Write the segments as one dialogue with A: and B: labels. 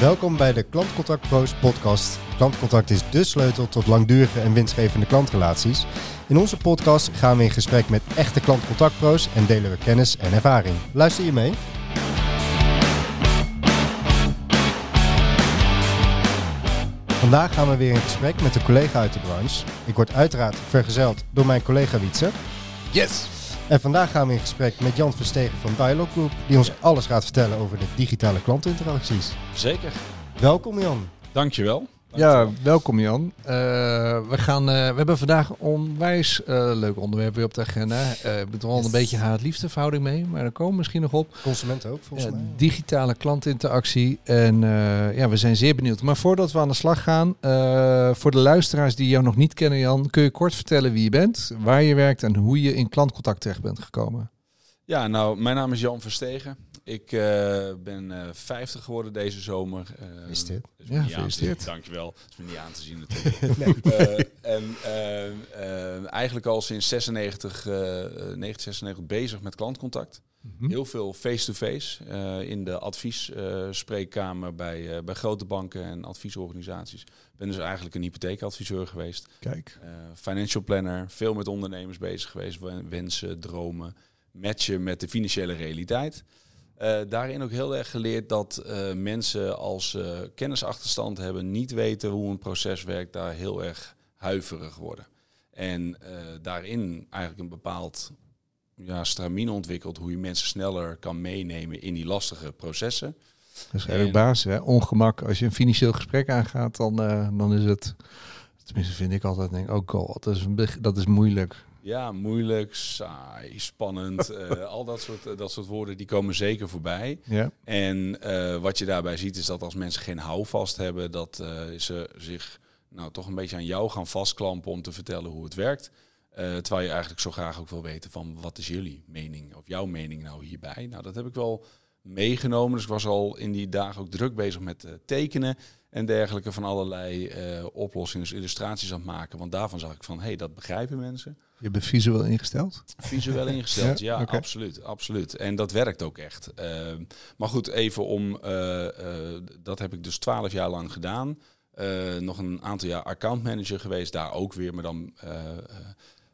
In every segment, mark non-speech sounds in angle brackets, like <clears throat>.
A: Welkom bij de Klantcontact Pro's podcast. Klantcontact is de sleutel tot langdurige en winstgevende klantrelaties. In onze podcast gaan we in gesprek met echte klantcontactpro's en delen we kennis en ervaring. Luister je mee? Vandaag gaan we weer in gesprek met een collega uit de branche. Ik word uiteraard vergezeld door mijn collega Wietse.
B: Yes!
A: En vandaag gaan we in gesprek met Jan Verstegen van Dialog Group, die ons alles gaat vertellen over de digitale klantinteracties.
C: Zeker.
A: Welkom Jan.
C: Dankjewel.
B: Ja, welkom Jan. Uh, we, gaan, uh, we hebben vandaag een onwijs uh, leuk onderwerp weer op de agenda. Uh, ik bedoel al een beetje haat-liefde verhouding mee, maar daar komen we misschien nog op.
A: Consumenten ook, volgens mij.
B: Digitale klantinteractie. En ja, we zijn zeer benieuwd. Maar voordat we aan de slag gaan, voor de luisteraars die jou nog niet kennen Jan, kun je kort vertellen wie je bent, waar je werkt en hoe je in klantcontact terecht bent gekomen?
C: Ja, nou, mijn naam is Jan Verstegen. Ik uh, ben uh, 50 geworden deze zomer.
A: Uh, is dit?
B: Dus ja, gefeliciteerd.
C: Dankjewel. Dat is me niet aan te zien <laughs> natuurlijk. nee. en eigenlijk al sinds 96, 1996 bezig met klantcontact. Mm -hmm. Heel veel face-to-face -face, in de adviesspreekkamer bij, bij grote banken en adviesorganisaties. Ik ben dus eigenlijk een hypotheekadviseur geweest.
B: Kijk.
C: financial planner, veel met ondernemers bezig geweest. Wensen, dromen matchen met de financiële realiteit. Uh, daarin ook heel erg geleerd dat uh, mensen als uh, kennisachterstand hebben, niet weten hoe een proces werkt, daar heel erg huiverig worden. En daarin eigenlijk een bepaald ja, stramien ontwikkeld hoe je mensen sneller kan meenemen in die lastige processen.
B: Dat is eigenlijk basis, hè? ongemak. Als je een financieel gesprek aangaat, dan, dan is het, tenminste vind ik altijd, denk ook oh al, dat is, dat is moeilijk.
C: Ja, moeilijk, saai, spannend. uh, <laughs> al dat soort, uh, dat soort woorden die komen zeker voorbij.
B: Ja.
C: En uh, wat je daarbij ziet is dat als mensen geen houvast hebben, dat ze zich nou, toch een beetje aan jou gaan vastklampen om te vertellen hoe het werkt. terwijl je eigenlijk zo graag ook wil weten van wat is jullie mening of jouw mening nou hierbij. Nou, dat heb ik wel meegenomen. Dus ik was al in die dagen ook druk bezig met tekenen en dergelijke van allerlei oplossingen, dus illustraties aan het maken. Want daarvan zag ik van, hé, hey, dat begrijpen mensen.
B: Je bent visueel ingesteld?
C: Visueel <laughs> ingesteld, ja, ja okay. absoluut, absoluut. En dat werkt ook echt. Uh, maar goed, even om, uh, uh, dat heb ik dus twaalf jaar lang gedaan. nog een aantal jaar accountmanager geweest, daar ook weer, maar dan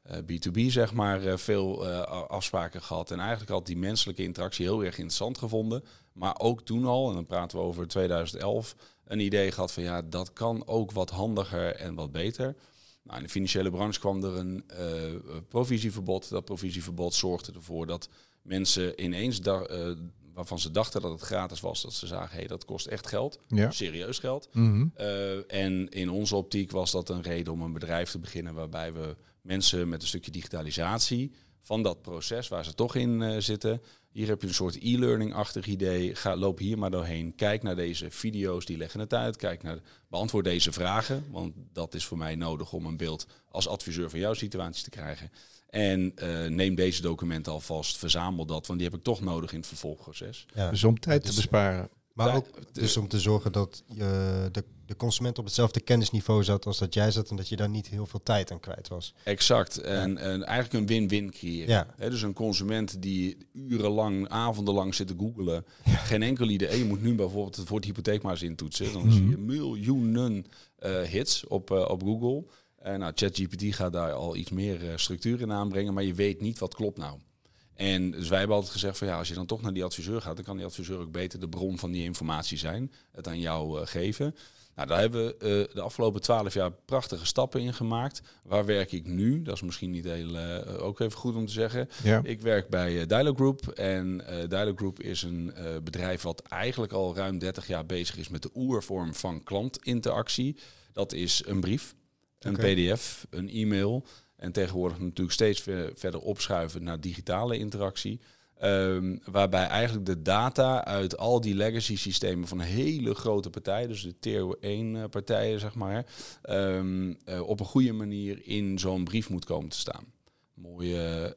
C: B2B zeg maar, veel afspraken gehad. En eigenlijk had die menselijke interactie heel erg interessant gevonden. Maar ook toen al, en dan praten we over 2011, een idee gehad van ja, dat kan ook wat handiger en wat beter. Nou, in de financiële branche kwam er een uh, provisieverbod. Dat provisieverbod zorgde ervoor dat mensen ineens, uh, waarvan ze dachten dat het gratis was, dat ze zagen, hé, hey, dat kost echt geld,
B: ja.
C: serieus geld.
B: -hmm.
C: uh, en in onze optiek was dat een reden om een bedrijf te beginnen waarbij we mensen met een stukje digitalisatie van dat proces waar ze toch in zitten, hier heb je een soort e-learning-achtig idee. Ga, loop hier maar doorheen. Kijk naar deze video's, die leggen het uit. Kijk naar, beantwoord deze vragen, want dat is voor mij nodig om een beeld als adviseur van jouw situatie te krijgen. En uh, neem deze documenten alvast, verzamel dat, want die heb ik toch nodig in het vervolgproces.
B: Ja, dus om tijd te besparen.
A: Maar ook dus om te zorgen dat je de, de consument op hetzelfde kennisniveau zat als dat jij zat en dat je daar niet heel veel tijd aan kwijt was.
C: Exact. En, en eigenlijk een win-win creëren.
A: Ja.
C: He, dus een consument die urenlang, avondenlang zit te googelen, ja. geen enkel idee. Je moet nu bijvoorbeeld het woord hypotheek maar eens intoetsen. Dan mm -hmm. zie je miljoenen uh, hits op, uh, op Google. Uh, nou, ChatGPT gaat daar al iets meer structuur in aanbrengen, maar je weet niet wat klopt nou. En dus wij hebben altijd gezegd van ja, als je dan toch naar die adviseur gaat, dan kan die adviseur ook beter de bron van die informatie zijn, het aan jou uh, geven. Nou, daar hebben we uh, de afgelopen twaalf jaar prachtige stappen in gemaakt. Waar werk ik nu? Dat is misschien niet heel, uh, ook even goed om te zeggen.
B: Ja.
C: Ik werk bij Dialog Group. En Dialog Group is een bedrijf wat eigenlijk al ruim 30 jaar bezig is met de oervorm van klantinteractie. Dat is een brief, een okay. pdf, een e-mail. En tegenwoordig natuurlijk steeds verder opschuiven naar digitale interactie. Um, waarbij eigenlijk de data uit al die legacy systemen van hele grote partijen, dus de tier 1 partijen zeg maar, um, uh, op een goede manier in zo'n brief moet komen te staan. Mooi uh,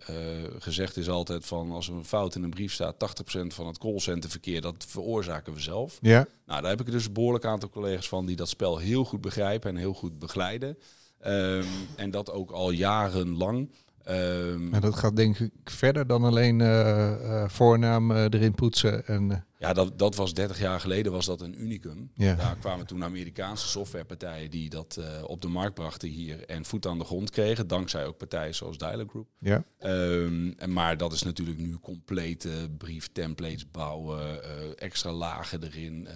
C: gezegd is altijd van als er een fout in een brief staat, 80% van het callcenterverkeer, dat veroorzaken we zelf.
B: Ja.
C: Nou, daar heb ik dus een behoorlijk aantal collega's van die dat spel heel goed begrijpen en heel goed begeleiden. Um, en dat ook al jarenlang. Um,
B: en dat gaat denk ik verder dan alleen uh, uh, voornaam uh, erin poetsen. En,
C: Ja, dat, dat was 30 jaar geleden was dat een unicum. Daar kwamen toen Amerikaanse softwarepartijen die dat op de markt brachten hier en voet aan de grond kregen. Dankzij ook partijen zoals Dialog Group.
B: Ja.
C: Um, en maar dat is natuurlijk nu complete brieftemplates bouwen, uh, extra lagen erin.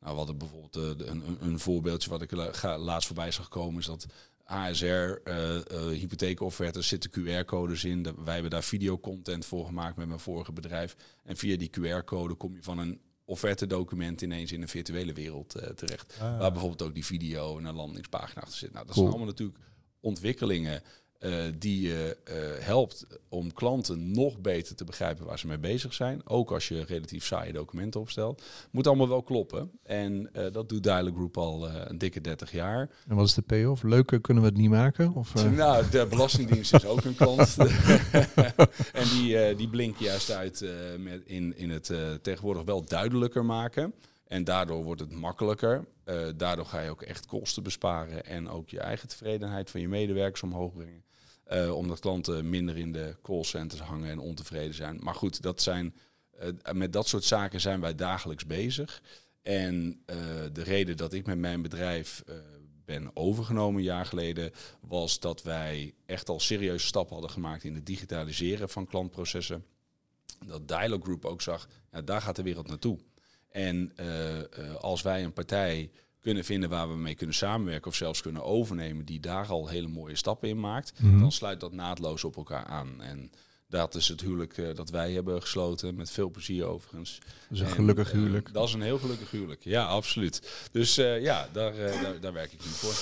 C: Nou, we hadden bijvoorbeeld een, een, voorbeeldje wat ik laatst voorbij zag komen, is dat ASR, uh, uh, hypotheekoffertes, zitten QR-codes in. wij hebben daar videocontent voor gemaakt met mijn vorige bedrijf. En via die QR-code kom je van een offerte-document ineens in een virtuele wereld uh, terecht. Ah. Waar bijvoorbeeld ook die video en een landingspagina achter zit. Nou, dat cool. zijn allemaal natuurlijk ontwikkelingen uh, die je uh, helpt om klanten nog beter te begrijpen waar ze mee bezig zijn. Ook als je relatief saaie documenten opstelt. Moet allemaal wel kloppen. En uh, dat doet Dialog Group al een dikke 30 jaar.
B: En wat is de payoff? Leuker kunnen we het niet maken? Of, <laughs>
C: Nou, de Belastingdienst is ook een klant. <laughs> en die, die blinken juist uit met in, in het tegenwoordig wel duidelijker maken. En daardoor wordt het makkelijker. Uh, daardoor ga je ook echt kosten besparen en ook je eigen tevredenheid van je medewerkers omhoog brengen. Uh, omdat klanten minder in de callcenters hangen en ontevreden zijn. Maar goed, dat zijn, uh, met dat soort zaken zijn wij dagelijks bezig. En de reden dat ik met mijn bedrijf ben overgenomen een jaar geleden, was dat wij echt al serieuze stappen hadden gemaakt in het digitaliseren van klantprocessen. Dat Dialog Group ook zag, daar gaat de wereld naartoe. En als wij een partij kunnen vinden waar we mee kunnen samenwerken of zelfs kunnen overnemen, die daar al hele mooie stappen in maakt, mm -hmm. dan sluit dat naadloos op elkaar aan. En dat is het huwelijk uh, dat wij hebben gesloten, met veel plezier overigens.
B: Dat is een en, gelukkig huwelijk.
C: dat is een heel gelukkig huwelijk, ja, absoluut. Dus ja, daar, daar, daar werk ik nu voor.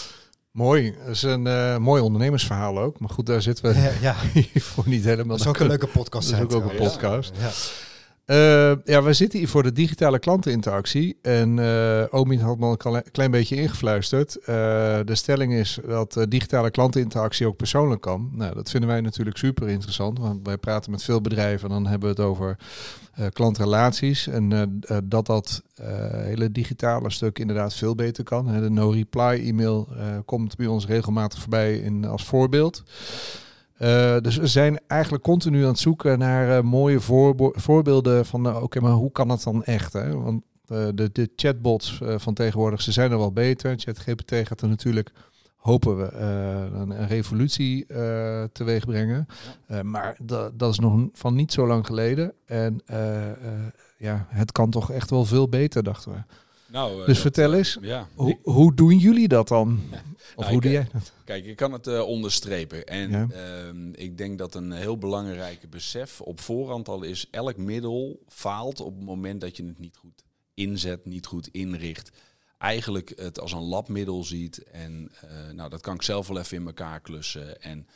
B: Mooi. Dat is een uh, mooi ondernemersverhaal ook. Maar goed, daar zitten we <laughs> ja, ja. <laughs> voor niet helemaal.
A: Dat is ook een leuke podcast.
B: Dat is ook, ook een podcast. Ja. Uh, ja, we zitten hier voor de digitale klanteninteractie. En uh, Omin had me al een klein beetje ingefluisterd. Uh, de stelling is dat digitale klanteninteractie ook persoonlijk kan. Nou, dat vinden wij natuurlijk super interessant. Want wij praten met veel bedrijven en dan hebben we het over klantrelaties. En dat dat hele digitale stuk inderdaad veel beter kan. De no-reply e-mail komt bij ons regelmatig voorbij in, als voorbeeld. Uh, dus we zijn eigenlijk continu aan het zoeken naar uh, mooie voorbeelden van, uh, oké, maar hoe kan dat dan echt? Hè? Want de, de chatbots van tegenwoordig, ze zijn er wel beter. ChatGPT gaat er natuurlijk, hopen we, een, een, revolutie teweeg brengen. maar dat, dat is nog van niet zo lang geleden. En ja, het kan toch echt wel veel beter, dachten we.
C: Nou,
B: dus dat, vertel eens, ja. hoe, hoe doen jullie dat dan? <laughs> Of
C: nou,
B: hoe doe jij dat?
C: Kijk, ik kan het uh, onderstrepen. En ja. uh, ik denk dat een heel belangrijke besef op voorhand al is... elk middel faalt op het moment dat je het niet goed inzet, niet goed inricht. Eigenlijk het als een labmiddel ziet. En uh, nou, dat kan ik zelf wel even in elkaar klussen. En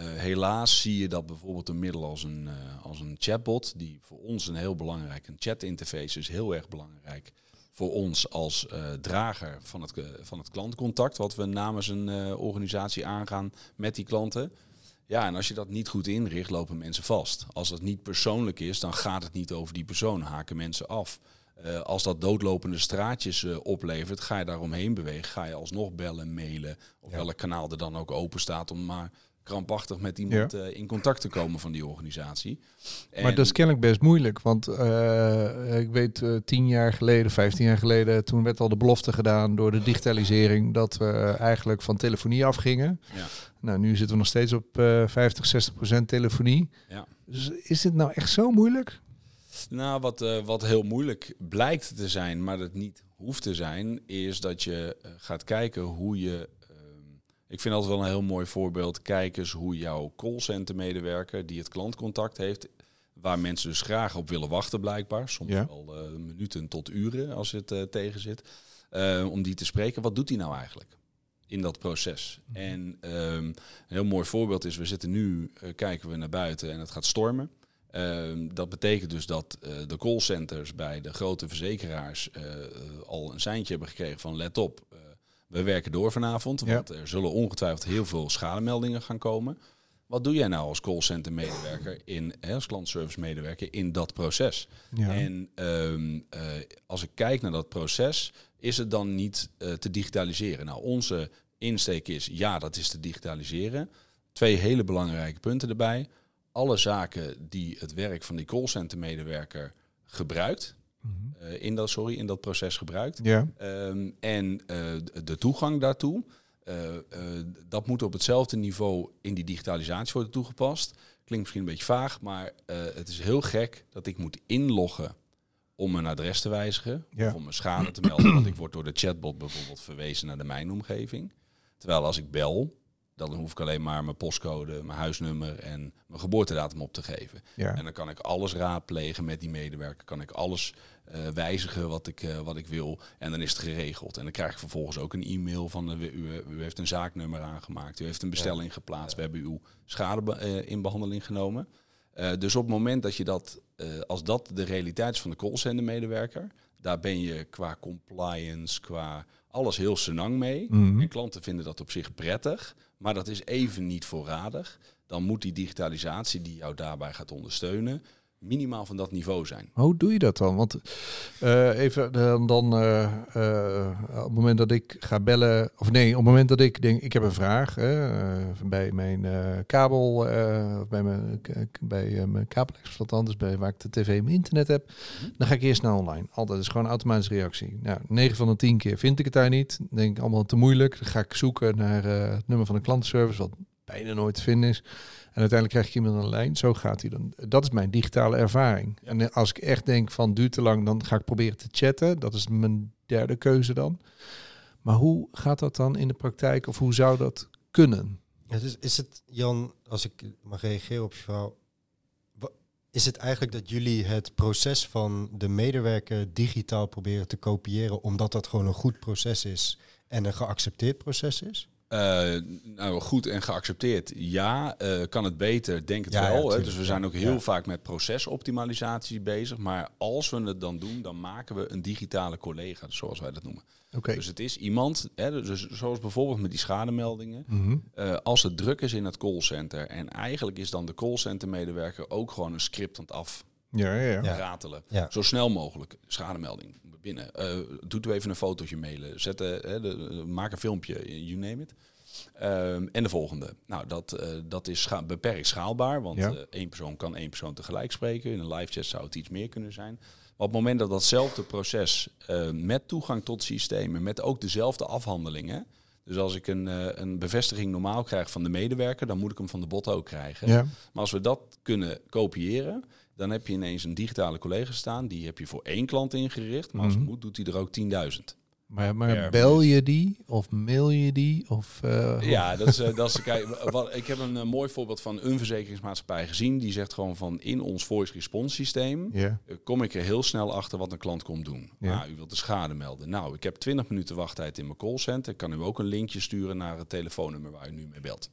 C: helaas zie je dat bijvoorbeeld een middel als een, als een chatbot... die voor ons een heel belangrijk, een chatinterface is heel erg belangrijk voor ons als uh, drager van het, uh, van het klantcontact, wat we namens een uh, organisatie aangaan met die klanten. Ja, en als je dat niet goed inricht, lopen mensen vast. Als dat niet persoonlijk is, dan gaat het niet over die persoon, haken mensen af. als dat doodlopende straatjes oplevert, ga je daaromheen bewegen, ga je alsnog bellen, mailen, of ja. welk kanaal er dan ook open staat om maar krampachtig met iemand ja. uh, in contact te komen van die organisatie.
B: En maar dat is kennelijk best moeilijk, want uh, ik weet uh, tien jaar geleden, vijftien jaar geleden, toen werd al de belofte gedaan door de digitalisering dat we eigenlijk van telefonie afgingen. Ja. Nou, nu zitten we nog steeds op 50, 60 procent telefonie. Ja. Dus is dit nou echt zo moeilijk?
C: Nou, wat, wat heel moeilijk blijkt te zijn, maar dat niet hoeft te zijn, is dat je gaat kijken hoe je ik vind altijd wel een heel mooi voorbeeld. Kijk eens hoe jouw callcenter medewerker die het klantcontact heeft, waar mensen dus graag op willen wachten blijkbaar, soms ja. wel uh, minuten tot uren als het uh, tegen zit, uh, om die te spreken. Wat doet hij nou eigenlijk in dat proces? Mm -hmm. En um, een heel mooi voorbeeld is, we zitten nu, kijken we naar buiten en het gaat stormen. Um, dat betekent dus dat de callcenters bij de grote verzekeraars al een seintje hebben gekregen van let op, we werken door vanavond, want ja. er zullen ongetwijfeld heel veel schademeldingen gaan komen. Wat doe jij nou als callcenter medewerker in, hè, als klantservice medewerker in dat proces? Ja. En um, uh, als ik kijk naar dat proces, is het dan niet uh, te digitaliseren? Nou, onze insteek is ja, dat is te digitaliseren. Twee hele belangrijke punten erbij. Alle zaken die het werk van die callcenter medewerker gebruikt, mhm. in, dat, sorry, in dat proces gebruikt.
B: Ja.
C: Ehm, en de toegang daartoe, dat moet op hetzelfde niveau in die digitalisatie worden toegepast. Klinkt misschien een beetje vaag, maar het is heel gek dat ik moet inloggen om een adres te wijzigen of om een schade te melden. Want ik word door de chatbot bijvoorbeeld verwezen naar de mijnomgeving. Terwijl als ik bel, dan hoef ik alleen maar mijn postcode, mijn huisnummer en mijn geboortedatum op te geven. Ja. En dan kan ik alles raadplegen met die medewerker. Kan ik alles uh, wijzigen wat ik, uh, wat ik wil. En dan is het geregeld. En dan krijg ik vervolgens ook een e-mail van uh, u, u, heeft een zaaknummer aangemaakt. U heeft een bestelling geplaatst. We hebben uw schade in behandeling genomen. dus op het moment dat je dat, als dat de realiteit is van de callcenter medewerker, daar ben je qua compliance, qua alles heel senang mee. Mhm. En klanten vinden dat op zich prettig, maar dat is even niet voorradig. Dan moet die digitalisatie die jou daarbij gaat ondersteunen, minimaal van dat niveau zijn.
B: Hoe doe je dat dan? Want uh, even dan, dan uh, uh, op het moment dat ik ga bellen, of nee, op het moment dat ik denk, ik heb een vraag bij mijn kabel, of bij mijn, bij mijn kabelexploitant, dus bij waar ik de tv en internet heb, mhm. dan ga ik eerst naar online. Altijd is gewoon een automatische reactie. Nou, 9 van de 10 keer vind ik het daar niet. Denk ik allemaal te moeilijk. Dan ga ik zoeken naar het nummer van de klantenservice, wat bijna nooit te vinden is. En uiteindelijk krijg je iemand aan de lijn. Zo gaat hij dan. Dat is mijn digitale ervaring. En als ik echt denk van duurt te lang, dan ga ik proberen te chatten. Dat is mijn derde keuze dan. Maar hoe gaat dat dan in de praktijk? Of hoe zou dat kunnen?
A: Het is, is het, Jan, als ik mag reageren op je verhaal. Is het eigenlijk dat jullie het proces van de medewerker digitaal proberen te kopiëren, omdat dat gewoon een goed proces is en een geaccepteerd proces is?
C: Uh, nou, goed en geaccepteerd. Ja, uh, kan het beter? Denk het wel. hè? Dus we zijn ook heel vaak met procesoptimalisatie bezig. Maar als we het dan doen, dan maken we een digitale collega, zoals wij dat noemen. Okay. Dus het is iemand, hè, dus zoals bijvoorbeeld met die schademeldingen. Mm als het druk is in het callcenter en eigenlijk is dan de callcenter-medewerker ook gewoon een script aan het af ja, ja, ja. ratelen. Zo snel mogelijk schademelding binnen. Uh, doet u even een fotootje mailen. Zet, de, maak een filmpje, you name it. Um, en de volgende. Nou, dat, uh, dat is scha beperkt schaalbaar, want ja. uh, één persoon kan één persoon tegelijk spreken. In een live chat zou het iets meer kunnen zijn. Maar op het moment dat datzelfde proces uh, met toegang tot systemen, met ook dezelfde afhandelingen. Dus als ik een, een bevestiging normaal krijg van de medewerker, dan moet ik hem van de bot ook krijgen. Ja. Maar als we dat kunnen kopiëren, dan heb je ineens een digitale collega staan. Die heb je voor één klant ingericht. Maar als het mhm. moet, doet hij er ook 10.000.
B: Maar, maar bel je die of mail je die? Of, uh,
C: ja, dat is, uh, dat is kijk, wat, ik heb een uh, mooi voorbeeld van een verzekeringsmaatschappij gezien. Die zegt gewoon van in ons voice response systeem yeah. kom ik er heel snel achter wat een klant komt doen. Yeah. Nou, u wilt de schade melden. Nou, ik heb 20 minuten wachttijd in mijn callcenter. Ik kan u ook een linkje sturen naar het telefoonnummer waar u nu mee belt.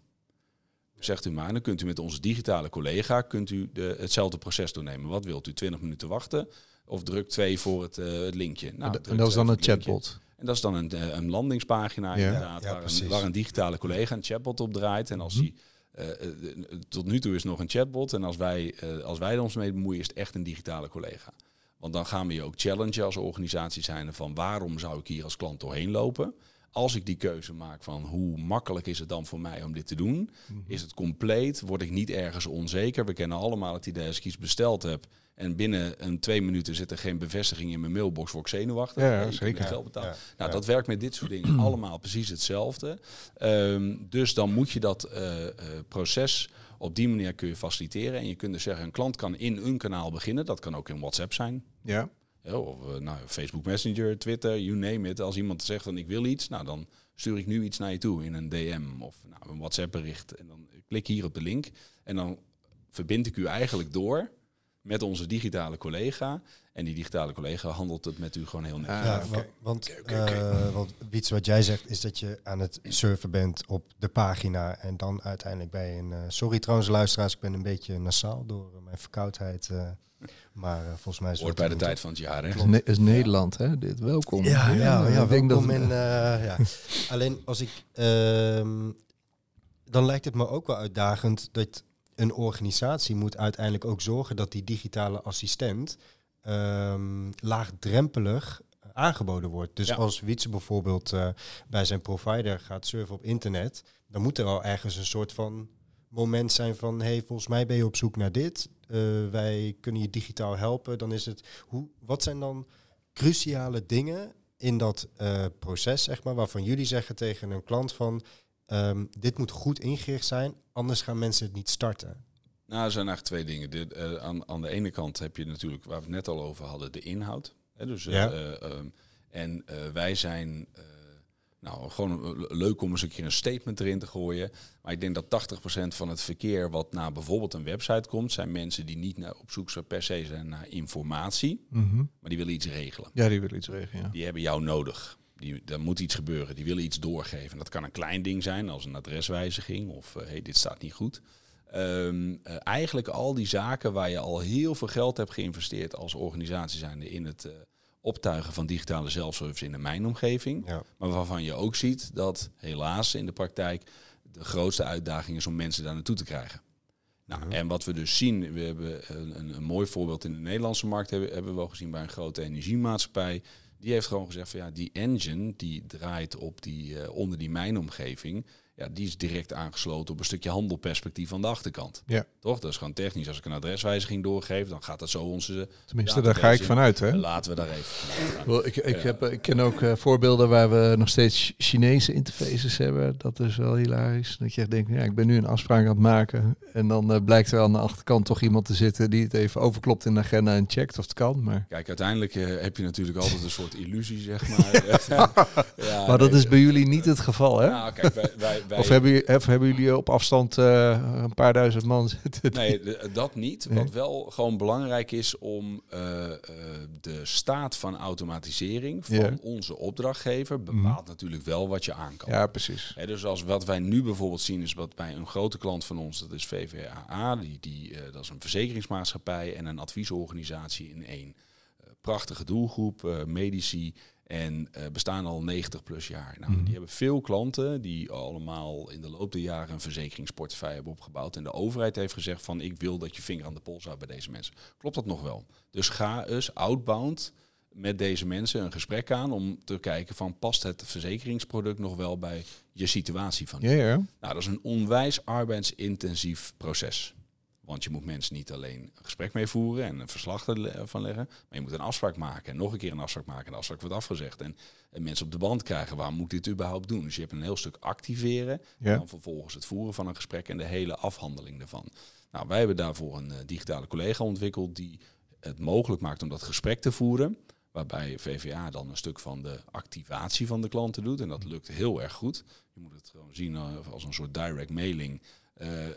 C: Zegt u maar, dan kunt u met onze digitale collega kunt u de, hetzelfde proces doornemen. Wat wilt u? 20 minuten wachten? Of druk twee voor het, het linkje.
B: Nou, en dat is dan een chatbot.
C: En dat is dan een, eh, een landingspagina inderdaad, waar, een, waar, een, digitale collega een chatbot op draait. En als mm tot nu toe is nog een chatbot. En als wij, als wij er ons mee bemoeien, is het echt een digitale collega. Want dan gaan we je ook challengen als organisatie zijn van waarom zou ik hier als klant doorheen lopen? Als ik die keuze maak van hoe makkelijk is het dan voor mij om dit te doen, mhm. is het compleet, word ik niet ergens onzeker. We kennen allemaal het idee als ik iets besteld heb en binnen een twee minuten zit er geen bevestiging in mijn mailbox, voor ik zenuwachtig.
B: Ja, zeker.
C: Geld betaald. nou, dat werkt met dit soort dingen <clears throat> allemaal precies hetzelfde. Ehm, dus dan moet je dat uh, uh, proces op die manier kun je faciliteren. En je kunt dus zeggen, een klant kan in een kanaal beginnen. Dat kan ook in WhatsApp zijn.
B: Ja.
C: Of eh, nou, Facebook Messenger, Twitter, you name it. Als iemand zegt dan ik wil iets, nou dan stuur ik nu iets naar je toe in een DM of nou, een WhatsApp bericht. En dan klik hier op de link en dan verbind ik u eigenlijk door met onze digitale collega. En die digitale collega handelt het met u gewoon heel netjes.
A: ja, want, uh, want iets wat jij zegt is dat je aan het surfen bent op de pagina en dan uiteindelijk bij een... Uh, sorry trouwens luisteraars, ik ben een beetje nasaal door mijn verkoudheid. Maar uh, volgens mij is
C: het bij de tijd van het jaar, hè?
B: Is, ne is Nederland, hè? Dit welkom.
A: Ja, ja, ja, ik denk dat. In, uh, ja. <laughs> Alleen als ik, uh, dan lijkt het me ook wel uitdagend dat een organisatie moet uiteindelijk ook zorgen dat die digitale assistent um, laagdrempelig aangeboden wordt. Dus als Wietse bijvoorbeeld uh, bij zijn provider gaat surfen op internet, dan moet er al ergens een soort van moment zijn van, hey, volgens mij ben je op zoek naar dit. Uh, wij kunnen je digitaal helpen. Dan is het, hoe, wat zijn dan cruciale dingen in dat uh, proces, zeg maar, waarvan jullie zeggen tegen een klant van, um, dit moet goed ingericht zijn, anders gaan mensen het niet starten?
C: Nou, er zijn eigenlijk twee dingen. De, uh, aan, aan de ene kant heb je natuurlijk, waar we het net al over hadden, de inhoud. Hè, dus, ja. Um, en wij zijn nou, gewoon leuk om eens een keer een statement erin te gooien. Maar ik denk dat 80% van het verkeer wat naar bijvoorbeeld een website komt, zijn mensen die niet naar, op zoek zijn per se zijn naar informatie, mm -hmm. maar die willen iets regelen.
B: Ja, die willen iets regelen. Ja.
C: Die hebben jou nodig. Die, er moet iets gebeuren. Die willen iets doorgeven. Dat kan een klein ding zijn, als een adreswijziging of uh, hey, dit staat niet goed. Um, uh, eigenlijk al die zaken waar je al heel veel geld hebt geïnvesteerd als organisatie zijnde in het uh, optuigen van digitale zelfservice in de mijnomgeving. Ja. Maar waarvan je ook ziet dat helaas in de praktijk de grootste uitdaging is om mensen daar naartoe te krijgen. Nou. En wat we dus zien, we hebben een, een, mooi voorbeeld in de Nederlandse markt, hebben, hebben we wel gezien bij een grote energiemaatschappij. Die heeft gewoon gezegd van ja, die engine die draait op die, uh, onder die mijnomgeving ja, die is direct aangesloten op een stukje handelperspectief aan de achterkant. Ja. Toch? Dat is gewoon technisch. Als ik een adreswijziging doorgeef, dan gaat dat zo onze.
B: Tenminste, daar ga ik vanuit. Hè?
C: Laten we daar even.
B: Well, ik, ik, heb, ik ken ook uh, voorbeelden waar we nog steeds Chinese interfaces hebben. Dat is wel hilarisch. Dat je denkt, ja, ik ben nu een afspraak aan het maken. En dan uh, blijkt er aan de achterkant toch iemand te zitten die het even overklopt in de agenda en checkt of het kan. Maar...
C: Kijk, uiteindelijk uh, heb je natuurlijk altijd een soort illusie, zeg maar. <laughs>
B: ja, maar dat nee, is bij jullie niet het geval, hè?
C: Nou, kijk, wij, wij, wij
B: of, hebben, of hebben jullie op afstand uh, een paar duizend man zitten?
C: Nee, dat niet. Wat wel gewoon belangrijk is om uh, uh, de staat van automatisering van ja. onze opdrachtgever bepaalt mm. natuurlijk wel wat je aan kan.
B: Ja, precies.
C: He, dus als wat wij nu bijvoorbeeld zien is wat bij een grote klant van ons, dat is VVAA, die, die, dat is een verzekeringsmaatschappij en een adviesorganisatie in één. prachtige doelgroep, medici. En uh, bestaan al 90 plus jaar. Nou, mm. Die hebben veel klanten die allemaal in de loop der jaren een verzekeringsportefeuille hebben opgebouwd. En de overheid heeft gezegd van ik wil dat je vinger aan de pols houdt bij deze mensen. Klopt dat nog wel? Dus ga eens outbound met deze mensen een gesprek aan om te kijken van past het verzekeringsproduct nog wel bij je situatie van.
B: Ja, ja.
C: Nou, dat is een onwijs arbeidsintensief proces. Want je moet mensen niet alleen een gesprek mee voeren en een verslag van leggen, maar je moet een afspraak maken en nog een keer een afspraak maken en de afspraak wordt afgezegd. En, en mensen op de band krijgen, waar moet dit überhaupt doen? Dus je hebt een heel stuk activeren ja. en dan vervolgens het voeren van een gesprek en de hele afhandeling ervan. Nou, wij hebben daarvoor een uh, digitale collega ontwikkeld die het mogelijk maakt om dat gesprek te voeren. Waarbij VVA dan een stuk van de activatie van de klanten doet. En dat lukt heel erg goed. Je moet het gewoon zien uh, als een soort direct mailing. Uh, uh,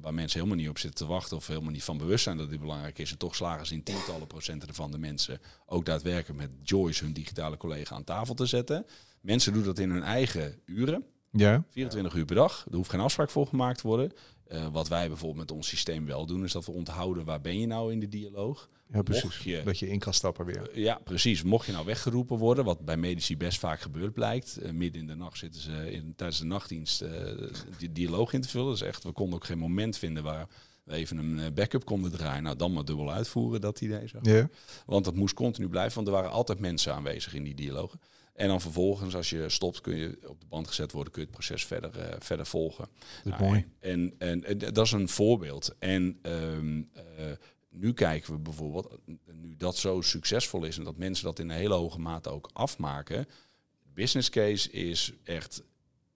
C: waar mensen helemaal niet op zitten te wachten of helemaal niet van bewust zijn dat dit belangrijk is. En toch slagen ze in tientallen procenten ervan de mensen ook daadwerkelijk met Joyce, hun digitale collega, aan tafel te zetten. Mensen doen dat in hun eigen uren.
B: Ja.
C: 24 uur per dag. Er hoeft geen afspraak voor gemaakt te worden. Uh, wat wij bijvoorbeeld met ons systeem wel doen, is dat we onthouden waar ben je nou in de dialoog.
B: Ja, precies. Je, dat je in kan stappen weer.
C: Uh, ja, precies. Mocht je nou weggeroepen worden, wat bij medici best vaak gebeurt blijkt. Uh, midden in de nacht zitten ze in, tijdens de nachtdienst die dialoog in te vullen. Dus echt, we konden ook geen moment vinden waar we even een backup konden draaien. Nou, dan maar dubbel uitvoeren, dat idee zo.
B: Yeah.
C: Want dat moest continu blijven, want er waren altijd mensen aanwezig in die dialogen. En dan vervolgens, als je stopt, kun je op de band gezet worden, kun je het proces verder, uh, verder volgen.
B: Dat is nou, mooi.
C: En, en, en, dat is een voorbeeld. En um, uh, nu kijken we bijvoorbeeld, nu dat zo succesvol is en dat mensen dat in een hele hoge mate ook afmaken. Business case is echt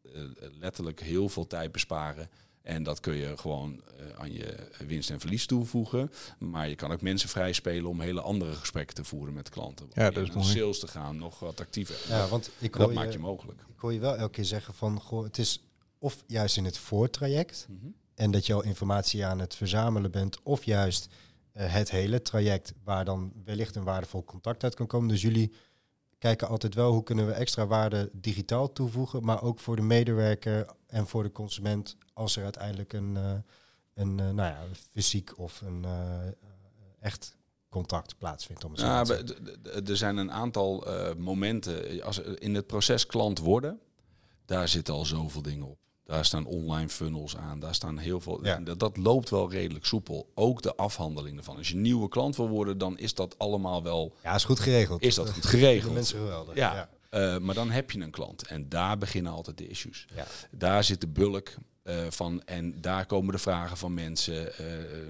C: uh, letterlijk heel veel tijd besparen. En dat kun je gewoon uh, aan je winst en verlies toevoegen. Maar je kan ook mensen vrij spelen om hele andere gesprekken te voeren met klanten.
B: Ja, dat is mooi.
C: sales te gaan, nog wat actiever.
A: Ja, want ik
C: dat
A: je,
C: maakt je mogelijk.
A: Ik hoor je wel elke keer zeggen van, goh, het is of juist in het voortraject. Mm -hmm. En dat je al informatie aan het verzamelen bent. Of juist uh, het hele traject waar dan wellicht een waardevol contact uit kan komen. Dus jullie kijken altijd wel hoe kunnen we extra waarde digitaal toevoegen, maar ook voor de medewerker en voor de consument als er uiteindelijk een, uh, een uh, nou ja, fysiek of een uh, echt contact plaatsvindt. Om
C: ja, er zijn een aantal momenten als in het proces klant worden, daar zitten al zoveel dingen op. Daar staan online funnels aan. Daar staan heel veel. Ja. Dat, dat, loopt wel redelijk soepel. Ook de afhandeling ervan. Als je nieuwe klant wil worden, dan is dat allemaal wel.
A: Ja, is goed geregeld.
C: Is dat goed geregeld?
A: Mensen geweldig.
C: Ja. ja. Uh, maar dan heb je een klant. En daar beginnen altijd de issues. Ja. Daar zit de bulk. van, en daar komen de vragen van mensen.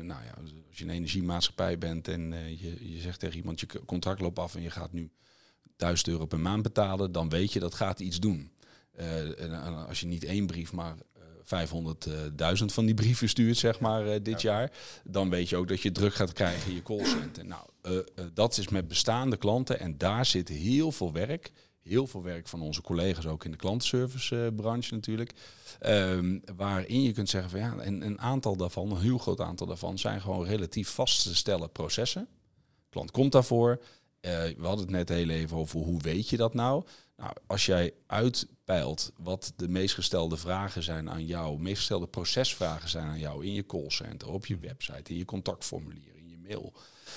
C: nou ja, als je een energiemaatschappij bent en je, je zegt tegen iemand je contract loopt af en je gaat nu 1000 euro per maand betalen, dan weet je dat gaat iets doen. en als je niet één brief, maar 500.000 van die brieven stuurt, zeg maar, uh, dit jaar, dan weet je ook dat je druk gaat krijgen in je callcenter. Nou, uh, uh, dat is met bestaande klanten en daar zit heel veel werk. Heel veel werk van onze collega's ook in de klantenservicebranche natuurlijk. Um, waarin je kunt zeggen van ja, een, een aantal daarvan, een heel groot aantal daarvan, zijn gewoon relatief vast te stellen processen. De klant komt daarvoor. we hadden het net heel even over hoe weet je dat nou. Nou, als jij uitpeilt wat de meest gestelde vragen zijn aan jou, meest gestelde procesvragen zijn aan jou in je callcenter, op je website, in je contactformulier, in je mail,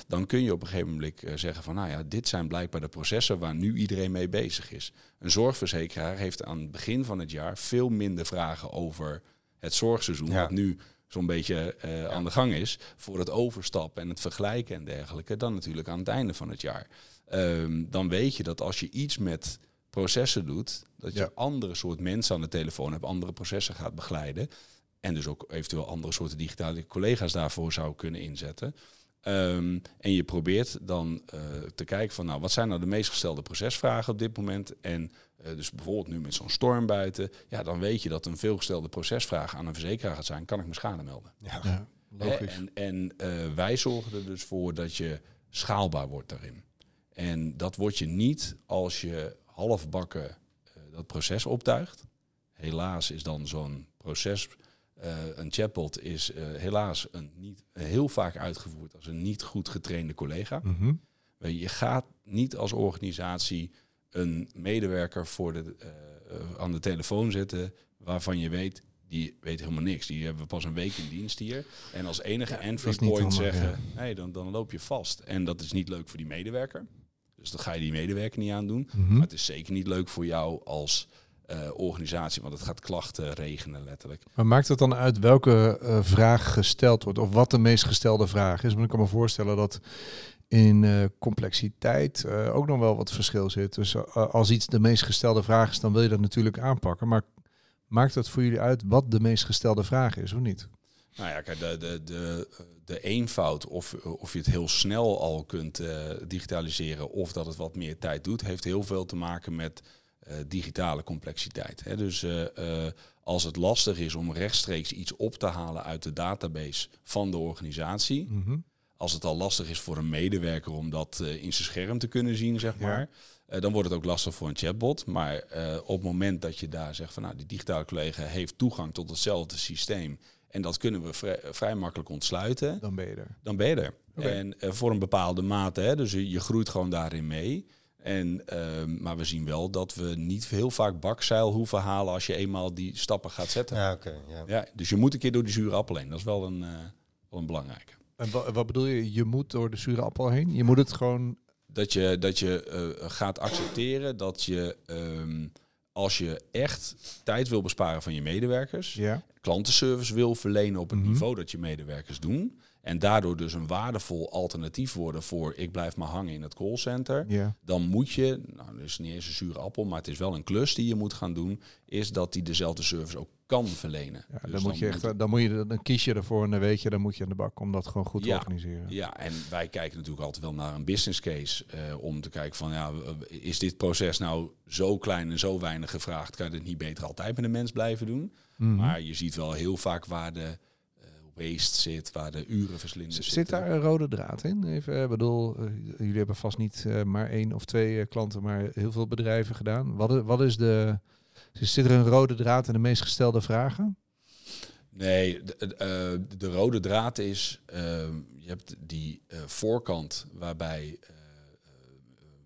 C: dan kun je op een gegeven moment eh, zeggen van, nou ja, dit zijn blijkbaar de processen waar nu iedereen mee bezig is. Een zorgverzekeraar heeft aan het begin van het jaar veel minder vragen over het zorgseizoen, wat nu zo'n beetje uh, aan de gang is, voor het overstappen en het vergelijken en dergelijke, dan natuurlijk aan het einde van het jaar. Um, dan weet je dat als je iets met processen doet, dat je andere soort mensen aan de telefoon hebt, andere processen gaat begeleiden. En dus ook eventueel andere soorten digitale collega's daarvoor zou kunnen inzetten. Um, en je probeert dan uh, te kijken van, nou, wat zijn nou de meest gestelde procesvragen op dit moment? En uh, dus bijvoorbeeld nu met zo'n storm buiten, ja, dan weet je dat een veelgestelde procesvraag aan een verzekeraar gaat zijn, kan ik mijn schade melden? Ja, ja logisch. En, en uh, wij zorgen er dus voor dat je schaalbaar wordt daarin. En dat word je niet als je halfbakken uh, dat proces optuigt. Helaas is dan zo'n proces, uh, een chatbot is uh, helaas een niet, heel vaak uitgevoerd als een niet goed getrainde collega. Mm -hmm. Je gaat niet als organisatie een medewerker voor de, aan de telefoon zetten waarvan je weet, die weet helemaal niks. Die hebben we pas een week in dienst hier. En als enige ja, entry point zeggen, ja. hey, dan, dan loop je vast. En dat is niet leuk voor die medewerker. Dus dat ga je die medewerker niet aan doen. Mhm. Maar het is zeker niet leuk voor jou als organisatie, want het gaat klachten regenen letterlijk.
B: Maar maakt het dan uit welke uh, vraag gesteld wordt of wat de meest gestelde vraag is? Want ik kan me voorstellen dat in uh, complexiteit ook nog wel wat verschil zit. Dus als iets de meest gestelde vraag is, dan wil je dat natuurlijk aanpakken. Maar maakt het voor jullie uit wat de meest gestelde vraag is of niet?
C: Nou ja, kijk, de, de, de, de eenvoud, of, of je het heel snel al kunt digitaliseren of dat het wat meer tijd doet, heeft heel veel te maken met digitale complexiteit. Hè. Dus uh, als het lastig is om rechtstreeks iets op te halen uit de database van de organisatie, mm -hmm. als het al lastig is voor een medewerker om dat in zijn scherm te kunnen zien, zeg maar. Ja. dan wordt het ook lastig voor een chatbot. Maar op het moment dat je daar zegt van nou, die digitale collega heeft toegang tot hetzelfde systeem en dat kunnen we vrij, vrij, makkelijk ontsluiten.
B: Dan ben je er.
C: Dan ben je er. Okay. En uh, voor een bepaalde mate, hè, dus je, je groeit gewoon daarin mee. En, uh, maar we zien wel dat we niet heel vaak bakzeil hoeven halen als je eenmaal die stappen gaat zetten.
A: Ja, oké. ja.
C: ja, dus je moet een keer door die zure appel heen. Dat is wel een, uh, wel een belangrijke.
B: En wat, wat bedoel je? Je moet door de zure appel heen? Je moet het gewoon...
C: Dat je, dat je gaat accepteren dat je... Um, als je echt tijd wil besparen van je medewerkers, ja. klantenservice wil verlenen op het mm -hmm. niveau dat je medewerkers doen, en daardoor dus een waardevol alternatief worden voor ik blijf maar hangen in het callcenter, dan moet je, nou dat is niet eens een zure appel, maar het is wel een klus die je moet gaan doen, is dat die dezelfde service ook kan verlenen.
B: Ja, dus dan, moet je echt, dan moet je dan kies je ervoor en dan weet je, dan moet je aan de bak om dat gewoon goed
C: ja,
B: te organiseren.
C: Ja, en wij kijken natuurlijk altijd wel naar een business case uh, om te kijken van ja, is dit proces nou zo klein en zo weinig gevraagd, kan je het niet beter altijd met een mens blijven doen? Mm -hmm. Maar je ziet wel heel vaak waar de waste zit, waar de uren verslinden
B: zit zitten. daar een rode draad in? Even, ik bedoel, uh, jullie hebben vast niet uh, maar één of twee klanten, maar heel veel bedrijven gedaan. Wat, wat is de, zit er een rode draad in de meest gestelde vragen?
C: Nee, de, de rode draad is, je hebt die voorkant waarbij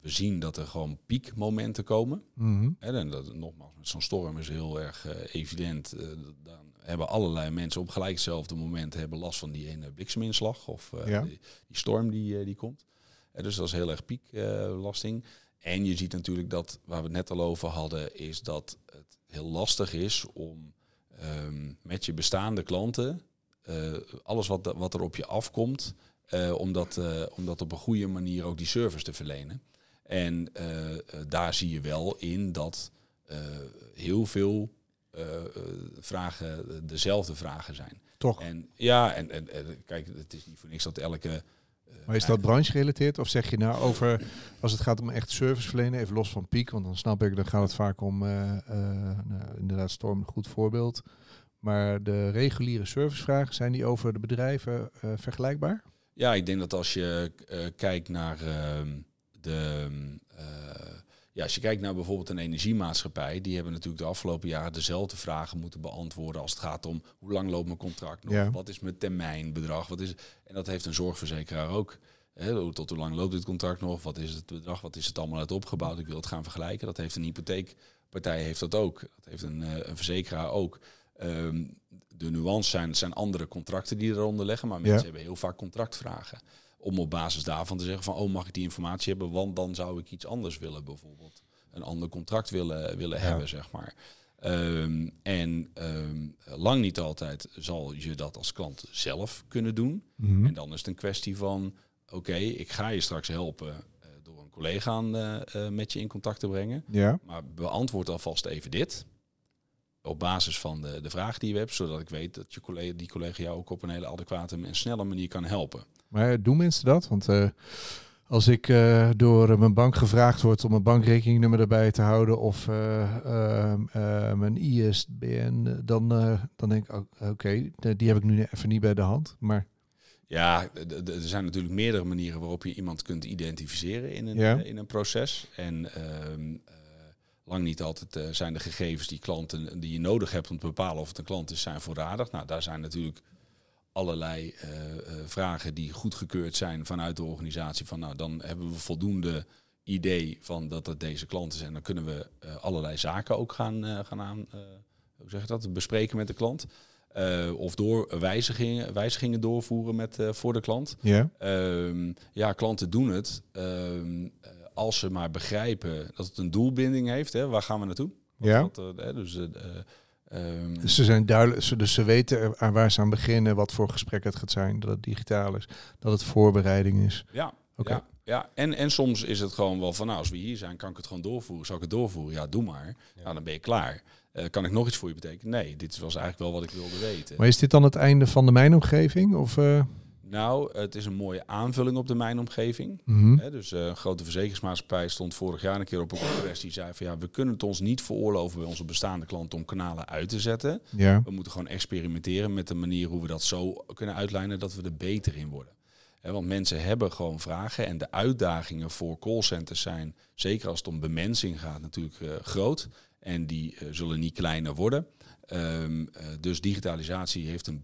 C: we zien dat er gewoon piekmomenten komen. Mm -hmm. En dat, nogmaals, met zo'n storm is heel erg evident. dan hebben allerlei mensen op gelijk hetzelfde moment hebben last van die ene blikseminslag of uh, ja. die, die, storm die, uh, die komt. Uh, dus dat is heel erg piekbelasting. en je ziet natuurlijk dat, waar we het net al over hadden, is dat het heel lastig is om um, met je bestaande klanten alles wat, wat er op je afkomt, om, dat, om dat op een goede manier ook die service te verlenen. En daar zie je wel in dat heel veel vragen dezelfde vragen zijn.
B: Toch?
C: En ja, en, en, kijk, het is niet voor niks dat elke
B: maar is dat branchegerelateerd? Of zeg je nou over, als het gaat om echt service verlenen, even los van piek, want dan snap ik, dan gaat het vaak om, uh, uh, nou, inderdaad, Storm, een goed voorbeeld. Maar de reguliere servicevragen, zijn die over de bedrijven uh, vergelijkbaar?
C: Ja, ik denk dat als je kijkt naar ehm, de ja, als je kijkt naar bijvoorbeeld een energiemaatschappij, die hebben natuurlijk de afgelopen jaren dezelfde vragen moeten beantwoorden als het gaat om hoe lang loopt mijn contract nog, wat is mijn termijnbedrag, wat is, en dat heeft een zorgverzekeraar ook. He, tot hoe lang loopt dit contract nog, wat is het bedrag, wat is het allemaal uit opgebouwd, ik wil het gaan vergelijken. Dat heeft een hypotheekpartij heeft dat ook, dat heeft een, eh, een verzekeraar ook. Ehm, de nuance zijn, zijn andere contracten die eronder leggen, maar mensen hebben heel vaak contractvragen om op basis daarvan te zeggen van, oh mag ik die informatie hebben, want dan zou ik iets anders willen bijvoorbeeld. Een ander contract willen, willen hebben, zeg maar. Ehm, en um, lang niet altijd zal je dat als klant zelf kunnen doen. Mhm. En dan is het een kwestie van, oké, ik ga je straks helpen uh, door een collega aan, uh, met je in contact te brengen.
B: Ja.
C: Maar beantwoord alvast even dit. Op basis van de, de vraag die je hebt, zodat ik weet dat je collega, die collega jou ook op een hele adequate en snelle manier kan helpen.
B: Maar doen mensen dat? Want uh, als ik uh, door mijn bank gevraagd word om een bankrekeningnummer erbij te houden of uh, mijn ISBN, dan, dan denk ik, oh, oké, die heb ik nu even niet bij de hand. Maar
C: ja, er zijn natuurlijk meerdere manieren waarop je iemand kunt identificeren in een, ja. in een proces. En ehm, lang niet altijd zijn de gegevens die klanten die je nodig hebt om te bepalen of het een klant is, zijn voorradig. Nou, daar zijn natuurlijk allerlei uh, vragen die goedgekeurd zijn vanuit de organisatie. Van nou, dan hebben we voldoende idee van dat het deze klanten zijn. Dan kunnen we uh, allerlei zaken ook gaan, gaan aan, hoe zeg je dat, bespreken met de klant. of door wijzigingen, wijzigingen doorvoeren met, voor de klant.
B: Ja.
C: Ehm, ja, klanten doen het ehm, als ze maar begrijpen dat het een doelbinding heeft. Hè, waar gaan we naartoe?
B: Ja.
C: Dat, dus
B: Um, dus ze zijn duidelijk, dus ze weten aan waar ze aan beginnen, wat voor gesprek het gaat zijn, dat het digitaal is, dat het voorbereiding is.
C: Ja, oké. Ja, ja. En, en soms is het gewoon wel van, nou, als we hier zijn, kan ik het gewoon doorvoeren. Zal ik het doorvoeren? Ja, doe maar. Ja. Nou, dan ben je klaar. Uh, kan ik nog iets voor je betekenen? Nee, dit was eigenlijk wel wat ik wilde weten.
B: Maar is dit dan het einde van de mijnomgeving? Of, uh...
C: Nou, het is een mooie aanvulling op de mijnomgeving.
B: Mm
C: dus uh, een grote verzekeringsmaatschappij stond vorig jaar een keer op een congres die zei van ja, we kunnen het ons niet veroorloven bij onze bestaande klanten om kanalen uit te zetten.
B: Ja.
C: We moeten gewoon experimenteren met de manier hoe we dat zo kunnen uitlijnen dat we er beter in worden. want mensen hebben gewoon vragen en de uitdagingen voor callcenters zijn, zeker als het om bemensing gaat, natuurlijk uh, groot. En die uh, zullen niet kleiner worden. Um, dus digitalisatie heeft een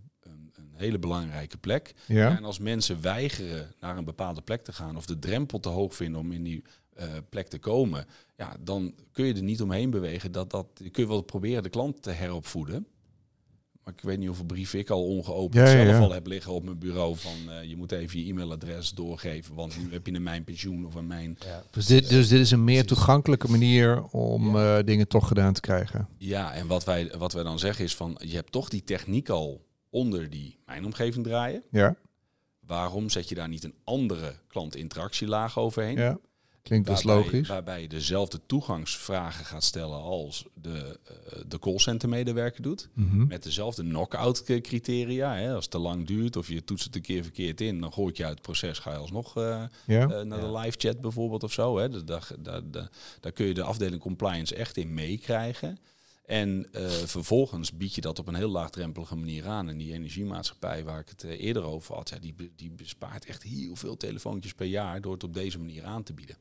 C: hele belangrijke plek.
B: Ja.
C: En als mensen weigeren naar een bepaalde plek te gaan of de drempel te hoog vinden om in die uh, plek te komen, ja, dan kun je er niet omheen bewegen. Dat, dat, kun je wel proberen de klant te heropvoeden. Maar ik weet niet hoeveel brief ik al ongeopend ja, zelf ja. al heb liggen op mijn bureau van uh, je moet even je e-mailadres doorgeven, want nu heb je een mijn pensioen of een mijn.
B: Ja. Dus, dit, dus dit is een meer toegankelijke manier om uh, dingen toch gedaan te krijgen.
C: Ja, en wat wij, wat wij dan zeggen is van je hebt toch die techniek al onder die mijnomgeving draaien.
B: Ja.
C: Waarom zet je daar niet een andere klantinteractielaag overheen?
B: Ja. Klinkt dus logisch.
C: Waarbij je dezelfde toegangsvragen gaat stellen als de, uh, de callcenter-medewerker doet.
B: Mm
C: Met dezelfde knock-out criteria. Hè. Als het te lang duurt of je toetst het een keer verkeerd in, dan gooi je uit het proces, ga je alsnog uh,
B: ja.
C: uh, naar de live chat bijvoorbeeld of zo. Hè. Dus daar, daar, daar, daar kun je de afdeling compliance echt in meekrijgen. En uh, vervolgens bied je dat op een heel laagdrempelige manier aan. En die energiemaatschappij waar ik het uh, eerder over had, ja, die, die bespaart echt heel veel telefoontjes per jaar door het op deze manier aan te bieden.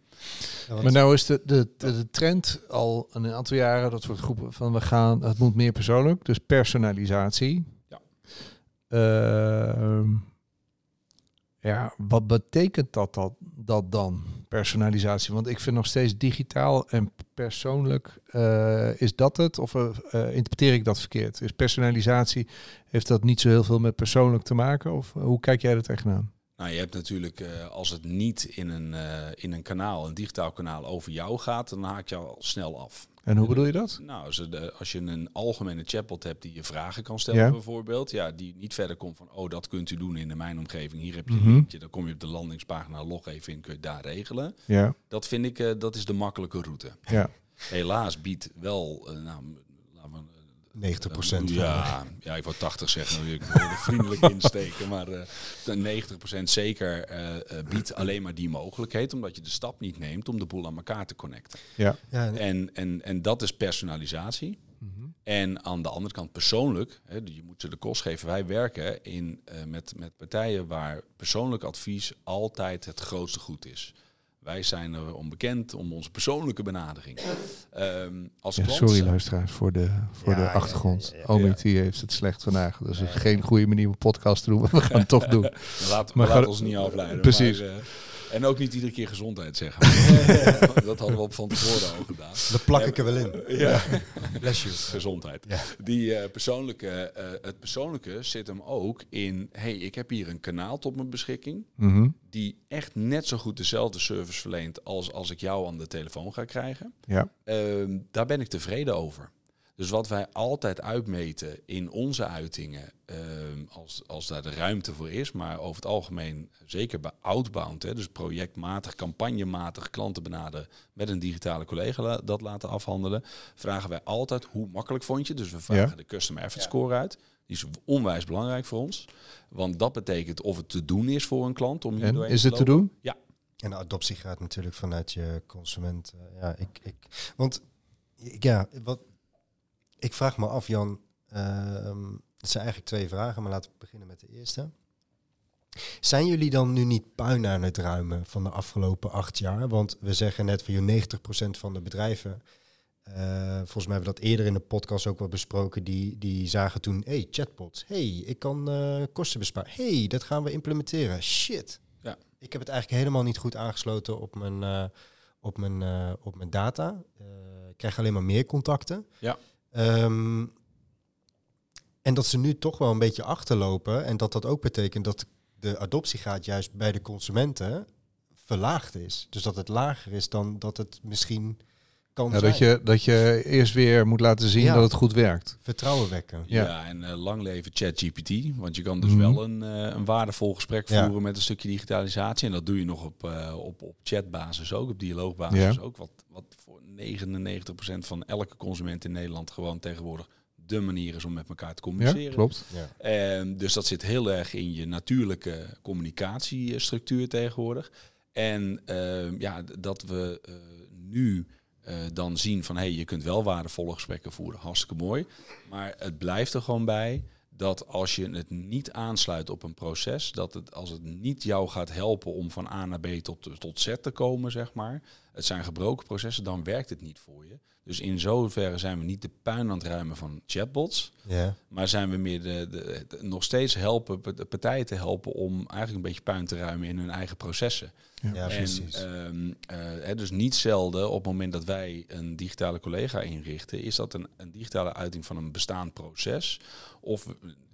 B: Ja, maar nou is de, de, de, trend al een aantal jaren, dat soort groepen van we gaan, het moet meer persoonlijk, dus personalisatie.
C: Ja.
B: Uh, ja, wat betekent dat, dat, dat dan, personalisatie? Want ik vind nog steeds digitaal en persoonlijk, uh, is dat het? Of uh, interpreteer ik dat verkeerd? Is personalisatie, heeft dat niet zo heel veel met persoonlijk te maken? Of hoe kijk jij er tegenaan?
C: Nou, je hebt natuurlijk, als het niet in een, in een kanaal, een digitaal kanaal over jou gaat, dan haak je al snel af.
B: En hoe bedoel je dat?
C: Nou, als, als je een algemene chatbot hebt die je vragen kan stellen, bijvoorbeeld, ja, die niet verder komt van, oh, dat kunt u doen in mijn omgeving. Hier heb je een mm linkje, dan kom je op de landingspagina, log even in, kun je daar regelen.
B: Ja.
C: Dat vind ik, uh, dat is de makkelijke route.
B: Ja.
C: Helaas biedt wel, nou,
A: 90 procent.
C: ja, ja, ik wou 80 zeggen. Ik wil er vriendelijk insteken. Maar uh, 90 procent zeker biedt alleen maar die mogelijkheid. Omdat je de stap niet neemt om de boel aan elkaar te connecten.
B: Ja.
C: ja en, en, en dat is personalisatie. Mhm. En aan de andere kant persoonlijk, hè, je moet ze de kost geven. Wij werken in, uh, met, met partijen waar persoonlijk advies altijd het grootste goed is. Wij zijn er onbekend om onze persoonlijke benadering. Um, als
B: ja, sorry luisteraars voor de, voor de achtergrond. Ja, heeft het slecht vandaag. Dus is geen goede manier om een podcast te doen, maar we gaan het toch <laughs> doen.
C: Laat, maar laat ons niet afleiden.
B: Precies.
C: Maar, uh, en ook niet iedere keer gezondheid zeggen. <laughs> <laughs> dat hadden we op van tevoren al gedaan.
A: Dat plak ik er wel in.
C: Ja.
A: Bless you.
C: Gezondheid. Die uh, persoonlijke, uh, het persoonlijke zit hem ook in... hey, ik heb hier een kanaal tot mijn beschikking...
B: Mm -hmm.
C: die echt net zo goed dezelfde service verleent... als als ik jou aan de telefoon ga krijgen.
B: Ja.
C: Uh, daar ben ik tevreden over. Dus wat wij altijd uitmeten in onze uitingen, uh, als, als daar de ruimte voor is, maar over het algemeen, zeker bij outbound, hè, dus projectmatig, campagnematig klanten benaderen met een digitale collega la dat laten afhandelen, vragen wij altijd hoe makkelijk vond je. Dus we vragen ja. de customer effort score uit. Die is onwijs belangrijk voor ons, want dat betekent of het te doen is voor een klant om hier
B: en, Is het te doen?
C: Ja.
A: En de adoptie gaat natuurlijk vanuit je consument. Uh, ja, ik, ik, want ja, wat, ik vraag me af, Jan. Uh, het zijn eigenlijk twee vragen, maar laten we beginnen met de eerste. Zijn jullie dan nu niet puin aan het ruimen van de afgelopen acht jaar? Want we zeggen net van je 90% van de bedrijven. Uh, volgens mij hebben we dat eerder in de podcast ook wel besproken. Die, die zagen toen, hey, chatbots. hey, ik kan uh, kosten besparen. hey, dat gaan we implementeren. Shit.
C: Ja.
A: Ik heb het eigenlijk helemaal niet goed aangesloten op mijn, uh, op mijn, op mijn data. ik krijg alleen maar meer contacten.
C: Ja.
A: Um, en dat ze nu toch wel een beetje achterlopen. En dat dat ook betekent dat de adoptiegraad juist bij de consumenten verlaagd is. Dus dat het lager is dan dat het misschien kan
B: ja,
A: zijn.
B: Dat je, dat je eerst weer moet laten zien ja. dat het goed werkt.
A: Vertrouwen wekken.
C: Ja, ja en uh, lang leven ChatGPT. Want je kan dus mm -hmm. wel een, uh, een waardevol gesprek voeren ja. met een stukje digitalisatie. En dat doe je nog op, uh, op, op chatbasis ook, op dialoogbasis ook. Wat, wat voor 99% van elke consument in Nederland gewoon tegenwoordig de manier is om met elkaar te communiceren.
B: Ja, klopt.
A: Ja.
C: En dus dat zit heel erg in je natuurlijke communicatiestructuur tegenwoordig. En uh, ja, dat we uh, nu uh, dan zien van hé, hey, je kunt wel waardevolle gesprekken voeren, hartstikke mooi. Maar het blijft er gewoon bij dat als je het niet aansluit op een proces, dat het als het niet jou gaat helpen om van A naar B tot, tot Z te komen, zeg maar. Het zijn gebroken processen, dan werkt het niet voor je. Dus in zoverre zijn we niet de puin aan het ruimen van chatbots.
A: Ja.
C: Maar zijn we meer de, de, de, nog steeds helpen de partijen te helpen om eigenlijk een beetje puin te ruimen in hun eigen processen.
A: Ja, ja
C: en,
A: precies.
C: Um, uh, dus niet zelden op het moment dat wij een digitale collega inrichten, is dat een, een digitale uiting van een bestaand proces. Of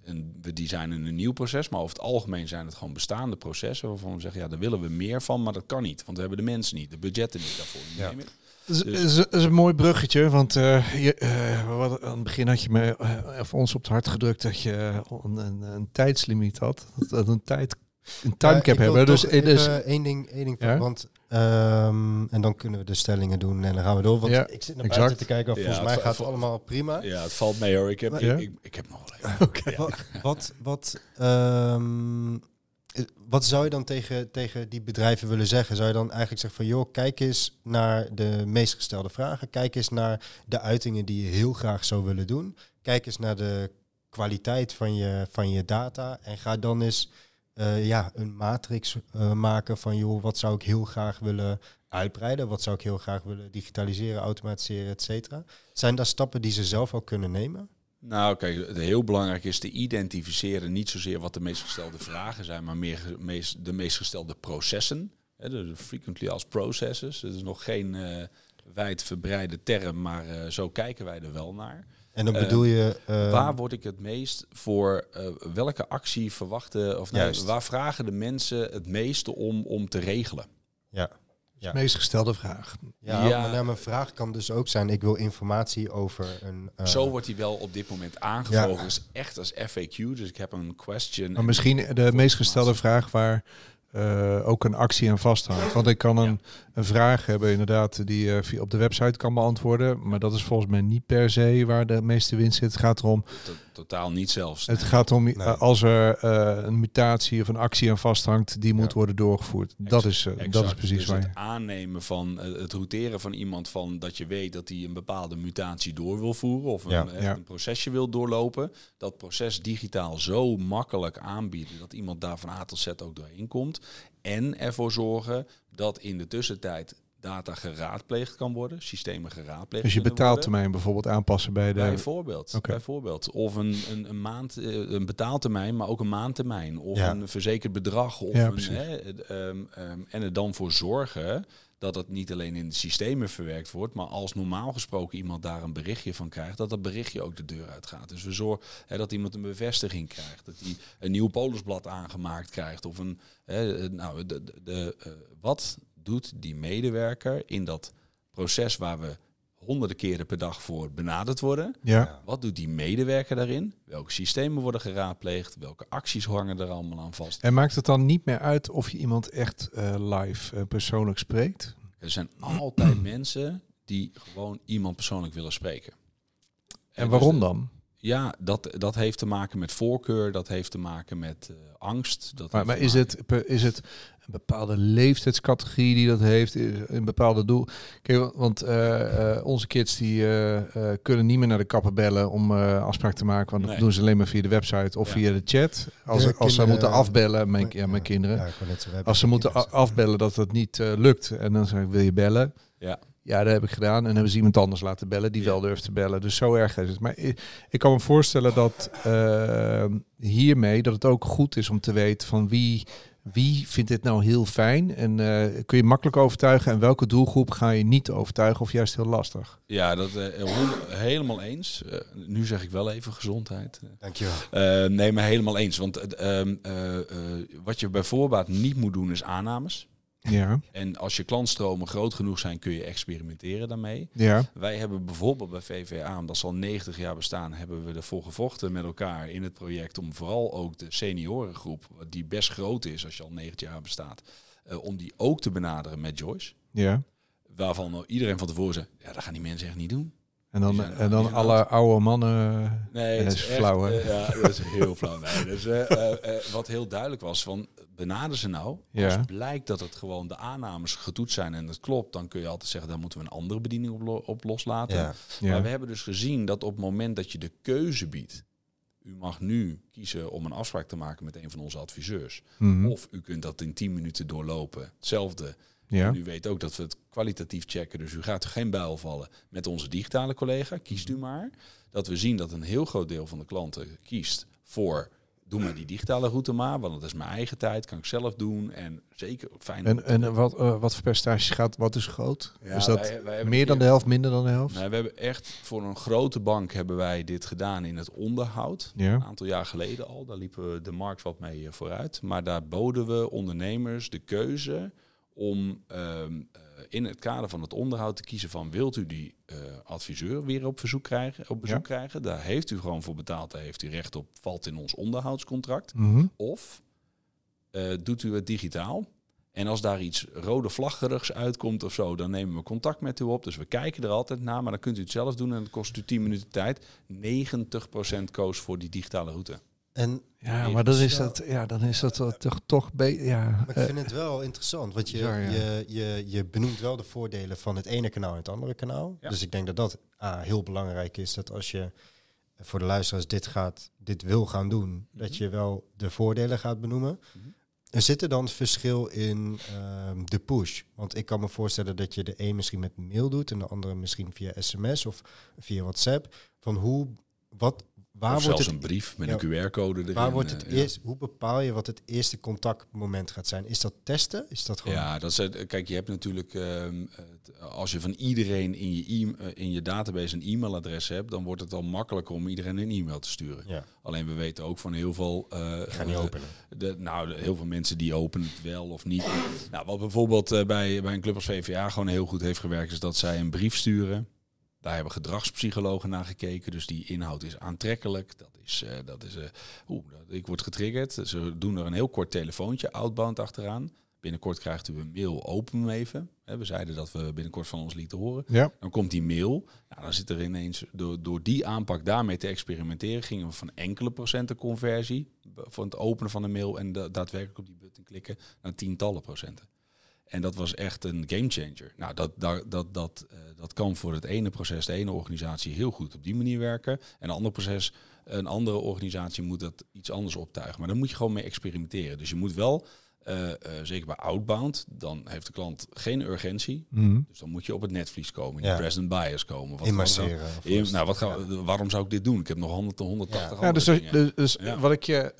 C: een, we designen een nieuw proces, maar over het algemeen zijn het gewoon bestaande processen waarvan we zeggen, ja, daar willen we meer van, maar dat kan niet. Want we hebben de mensen niet, de budgetten niet daarvoor.
A: Ja.
B: Dat is, is, is, een mooi bruggetje, want uh, je, uh, wat, aan het begin had je me uh, voor ons op het hart gedrukt dat je een, een, een tijdslimiet had. Dat, dat een tijd een timecap
A: ja,
B: hebben. Dus,
A: dus één ding, één ding ja? want um, en dan kunnen we de stellingen doen en dan gaan we door. Want
B: ja,
A: ik zit naar buiten te kijken, of volgens mij gaat het allemaal prima.
C: Ja, het valt mee hoor. Ik heb, ik, ik, ik, heb nog wel even. <laughs>
A: okay. wat, wat, wat, um, wat zou je dan tegen, tegen die bedrijven willen zeggen? Zou je dan eigenlijk zeggen van joh, kijk eens naar de meest gestelde vragen. Kijk eens naar de uitingen die je heel graag zou willen doen. Kijk eens naar de kwaliteit van je, van je data. En ga dan eens uh, ja, een matrix uh, maken van joh, wat zou ik heel graag willen uitbreiden? Wat zou ik heel graag willen digitaliseren, automatiseren, et cetera? Zijn daar stappen die ze zelf al kunnen nemen?
C: Nou, kijk, het heel belangrijk is te identificeren niet zozeer wat de meest gestelde vragen zijn, maar meer meest, de meest gestelde processen. Hè, de frequently als processes. Het is nog geen uh, wijdverbreide term, maar zo kijken wij er wel naar.
A: En dan bedoel je...
C: Uh, waar word ik het meest voor... welke actie verwachten... Of nou, waar vragen de mensen het meeste om, om te regelen?
A: Ja.
B: Ja. meest gestelde vraag.
A: Ja, ja. Maar nou, mijn vraag kan dus ook zijn: ik wil informatie over een.
C: Uh, Zo wordt hij wel op dit moment aangevlogen, ja. dus echt als FAQ. Dus ik heb een question.
B: Maar misschien de meest gestelde vraag waar uh, ook een actie aan vasthangt. Want ik kan een, een vraag hebben, inderdaad, die je via op de website kan beantwoorden. Maar dat is volgens mij niet per se waar de meeste winst zit. Het gaat erom.
C: totaal niet zelfs.
B: Het gaat om als er een mutatie of een actie aan vasthangt, die moet worden doorgevoerd. dat is, dat is precies dus waar.
C: Het aannemen van het routeren van iemand van dat je weet dat hij een bepaalde mutatie door wil voeren of een, een procesje wil doorlopen. Dat proces digitaal zo makkelijk aanbieden dat iemand daar van A tot Z ook doorheen komt. En ervoor zorgen dat in de tussentijd data geraadpleegd kan worden, systemen geraadpleegd
B: Dus je betaaltermijn bijvoorbeeld aanpassen bij de...
C: Bijvoorbeeld, okay. bijvoorbeeld. Of een, een, een, maand, eh, een betaaltermijn, maar ook een maandtermijn. Of een verzekerd bedrag. Of een, hè, um, um, en er dan voor zorgen dat het niet alleen in de systemen verwerkt wordt, maar als normaal gesproken iemand daar een berichtje van krijgt, dat dat berichtje ook de deur uitgaat. Dus we zorgen hè, dat iemand een bevestiging krijgt, dat hij een nieuw polisblad aangemaakt krijgt of een, hè, nou, de, de, uh, wat doet die medewerker in dat proces waar we honderden keren per dag voor benaderd worden.
B: Ja.
C: Wat doet die medewerker daarin? Welke systemen worden geraadpleegd? Welke acties hangen er allemaal aan vast?
B: En maakt het dan niet meer uit of je iemand echt uh, live uh, persoonlijk spreekt?
C: Er zijn altijd <clears throat> mensen die gewoon iemand persoonlijk willen spreken.
B: En, en waarom dus, dan?
C: Ja, dat, dat heeft te maken met voorkeur, dat heeft te maken met uh, angst. Dat
B: maar maar is, het, is het een bepaalde leeftijdscategorie die dat heeft, een bepaalde doel? Kijk, want uh, uh, onze kids die kunnen niet meer naar de kapper bellen om afspraak te maken, want nee. dat doen ze alleen maar via de website of ja. via de chat. Als, de als ze moeten afbellen, mijn, ja, mijn kinderen, ja, als ze moeten afbellen dat het niet lukt en dan zeg ik, wil je bellen?
C: Ja.
B: Ja, dat heb ik gedaan. En hebben ze iemand anders laten bellen die wel durft te bellen. Dus zo erg is het. Maar ik, ik kan me voorstellen dat uh, hiermee dat het ook goed is om te weten van wie, wie vindt dit nou heel fijn. En uh, kun je makkelijk overtuigen. En welke doelgroep ga je niet overtuigen of juist heel lastig?
C: Ja, dat uh, helemaal eens. nu zeg ik wel even gezondheid.
A: Dankjewel.
C: nee, maar helemaal eens. Want ehm, wat je bij voorbaat niet moet doen is aannames.
B: Ja.
C: En als je klantstromen groot genoeg zijn, kun je experimenteren daarmee.
B: Ja.
C: Wij hebben bijvoorbeeld bij VVA, ze al 90 jaar bestaan, hebben we ervoor gevochten met elkaar in het project om vooral ook de seniorengroep, die best groot is als je al 90 jaar bestaat, uh, om die ook te benaderen met Joyce.
B: Ja.
C: Waarvan iedereen van tevoren zei, ja, dat gaan die mensen echt niet doen.
B: En dan, en dan alle oude mannen.
C: Nee, dat is, is flauw, hè? Uh, ja, dat is heel flauw. Nee, dus, uh, uh, wat heel duidelijk was, van benaderen ze nou?
B: Ja.
C: Als blijkt dat het gewoon de aannames getoetst zijn en het klopt, dan kun je altijd zeggen, daar moeten we een andere bediening op, lo op loslaten.
B: Ja.
C: Maar we hebben dus gezien dat op het moment dat je de keuze biedt, u mag nu kiezen om een afspraak te maken met een van onze adviseurs.
B: Mm -hmm.
C: Of u kunt dat in 10 minuten doorlopen. Hetzelfde.
B: Ja.
C: En u weet ook dat we het kwalitatief checken, dus u gaat er geen buil vallen met onze digitale collega. Kiest u maar. Dat we zien dat een heel groot deel van de klanten kiest voor doe maar die digitale route maar, want dat is mijn eigen tijd, kan ik zelf doen en zeker fijn.
B: En, en wat, uh, wat voor percentage gaat, wat is groot? Ja, is dat wij, wij meer dan de helft, minder dan de helft?
C: Nee, we hebben echt voor een grote bank hebben wij dit gedaan in het onderhoud.
B: Ja.
C: Een aantal jaar geleden al, daar liepen we de markt wat mee uh, vooruit. Maar daar boden we ondernemers de keuze om um, in het kader van het onderhoud te kiezen van wilt u die uh, adviseur weer op, verzoek krijgen, op bezoek ja. krijgen. Daar heeft u gewoon voor betaald, daar heeft u recht op, valt in ons onderhoudscontract.
B: Mm -hmm.
C: Of uh, doet u het digitaal. En als daar iets rode vlaggerigs uitkomt of zo, dan nemen we contact met u op. Dus we kijken er altijd naar, maar dan kunt u het zelf doen en dat kost u 10 minuten tijd. 90% koos voor die digitale route.
A: En
B: ja, maar dan is dat, ja, dan is dat toch, toch beter. Ja,
A: maar ik vind uh, het wel interessant, want je, ja, ja. Je, je, je benoemt wel de voordelen van het ene kanaal en het andere kanaal. Ja. Dus ik denk dat dat ah, heel belangrijk is, dat als je voor de luisteraars dit, gaat, dit wil gaan doen, mm -hmm. dat je wel de voordelen gaat benoemen. Mm -hmm. Er zit er dan verschil in uh, de push? Want ik kan me voorstellen dat je de een misschien met mail doet en de andere misschien via sms of via WhatsApp. Van hoe, wat,
C: Waar of wordt zelfs het, een brief met ja, een QR-code erin.
A: Waar wordt het ja. eerst, hoe bepaal je wat het eerste contactmoment gaat zijn? Is dat testen? Is dat gewoon...
C: Ja, dat is, kijk, je hebt natuurlijk, uh, als je van iedereen in je, e in je database een e-mailadres hebt, dan wordt het al makkelijker om iedereen een e-mail te sturen.
A: Ja.
C: Alleen we weten ook van heel veel... Uh,
A: Ik ga niet openen.
C: De, nou, heel veel mensen die openen het wel of niet. nou, wat bijvoorbeeld uh, bij, bij een club als VVA gewoon heel goed heeft gewerkt, is dat zij een brief sturen. Daar hebben gedragspsychologen naar gekeken. Dus die inhoud is aantrekkelijk. Dat is, uh, dat is uh, oeh, ik word getriggerd. Ze doen er een heel kort telefoontje, outbound achteraan. Binnenkort krijgt u een mail, open hem even. We zeiden dat we binnenkort van ons lieten horen.
B: Ja.
C: Dan komt die mail. Nou, dan zit er ineens, door, door die aanpak daarmee te experimenteren, gingen we van enkele procenten conversie van het openen van de mail en daadwerkelijk op die button klikken naar tientallen procenten. En dat was echt een gamechanger. Nou, dat, dat, dat, dat, uh, dat kan voor het ene proces, de ene organisatie heel goed op die manier werken. En een ander proces, een andere organisatie moet dat iets anders optuigen. Maar dan moet je gewoon mee experimenteren. Dus je moet wel uh, uh, zeker bij outbound, dan heeft de klant geen urgentie.
B: Mm.
C: Dus dan moet je op het netvlies komen, in ja. de present bias komen.
A: Wat Immerseren.
C: In, nou, wat gaan, ja. waarom zou ik dit doen? Ik heb nog 100 tot 180
B: ja. ja dus, dus, dus wat ik je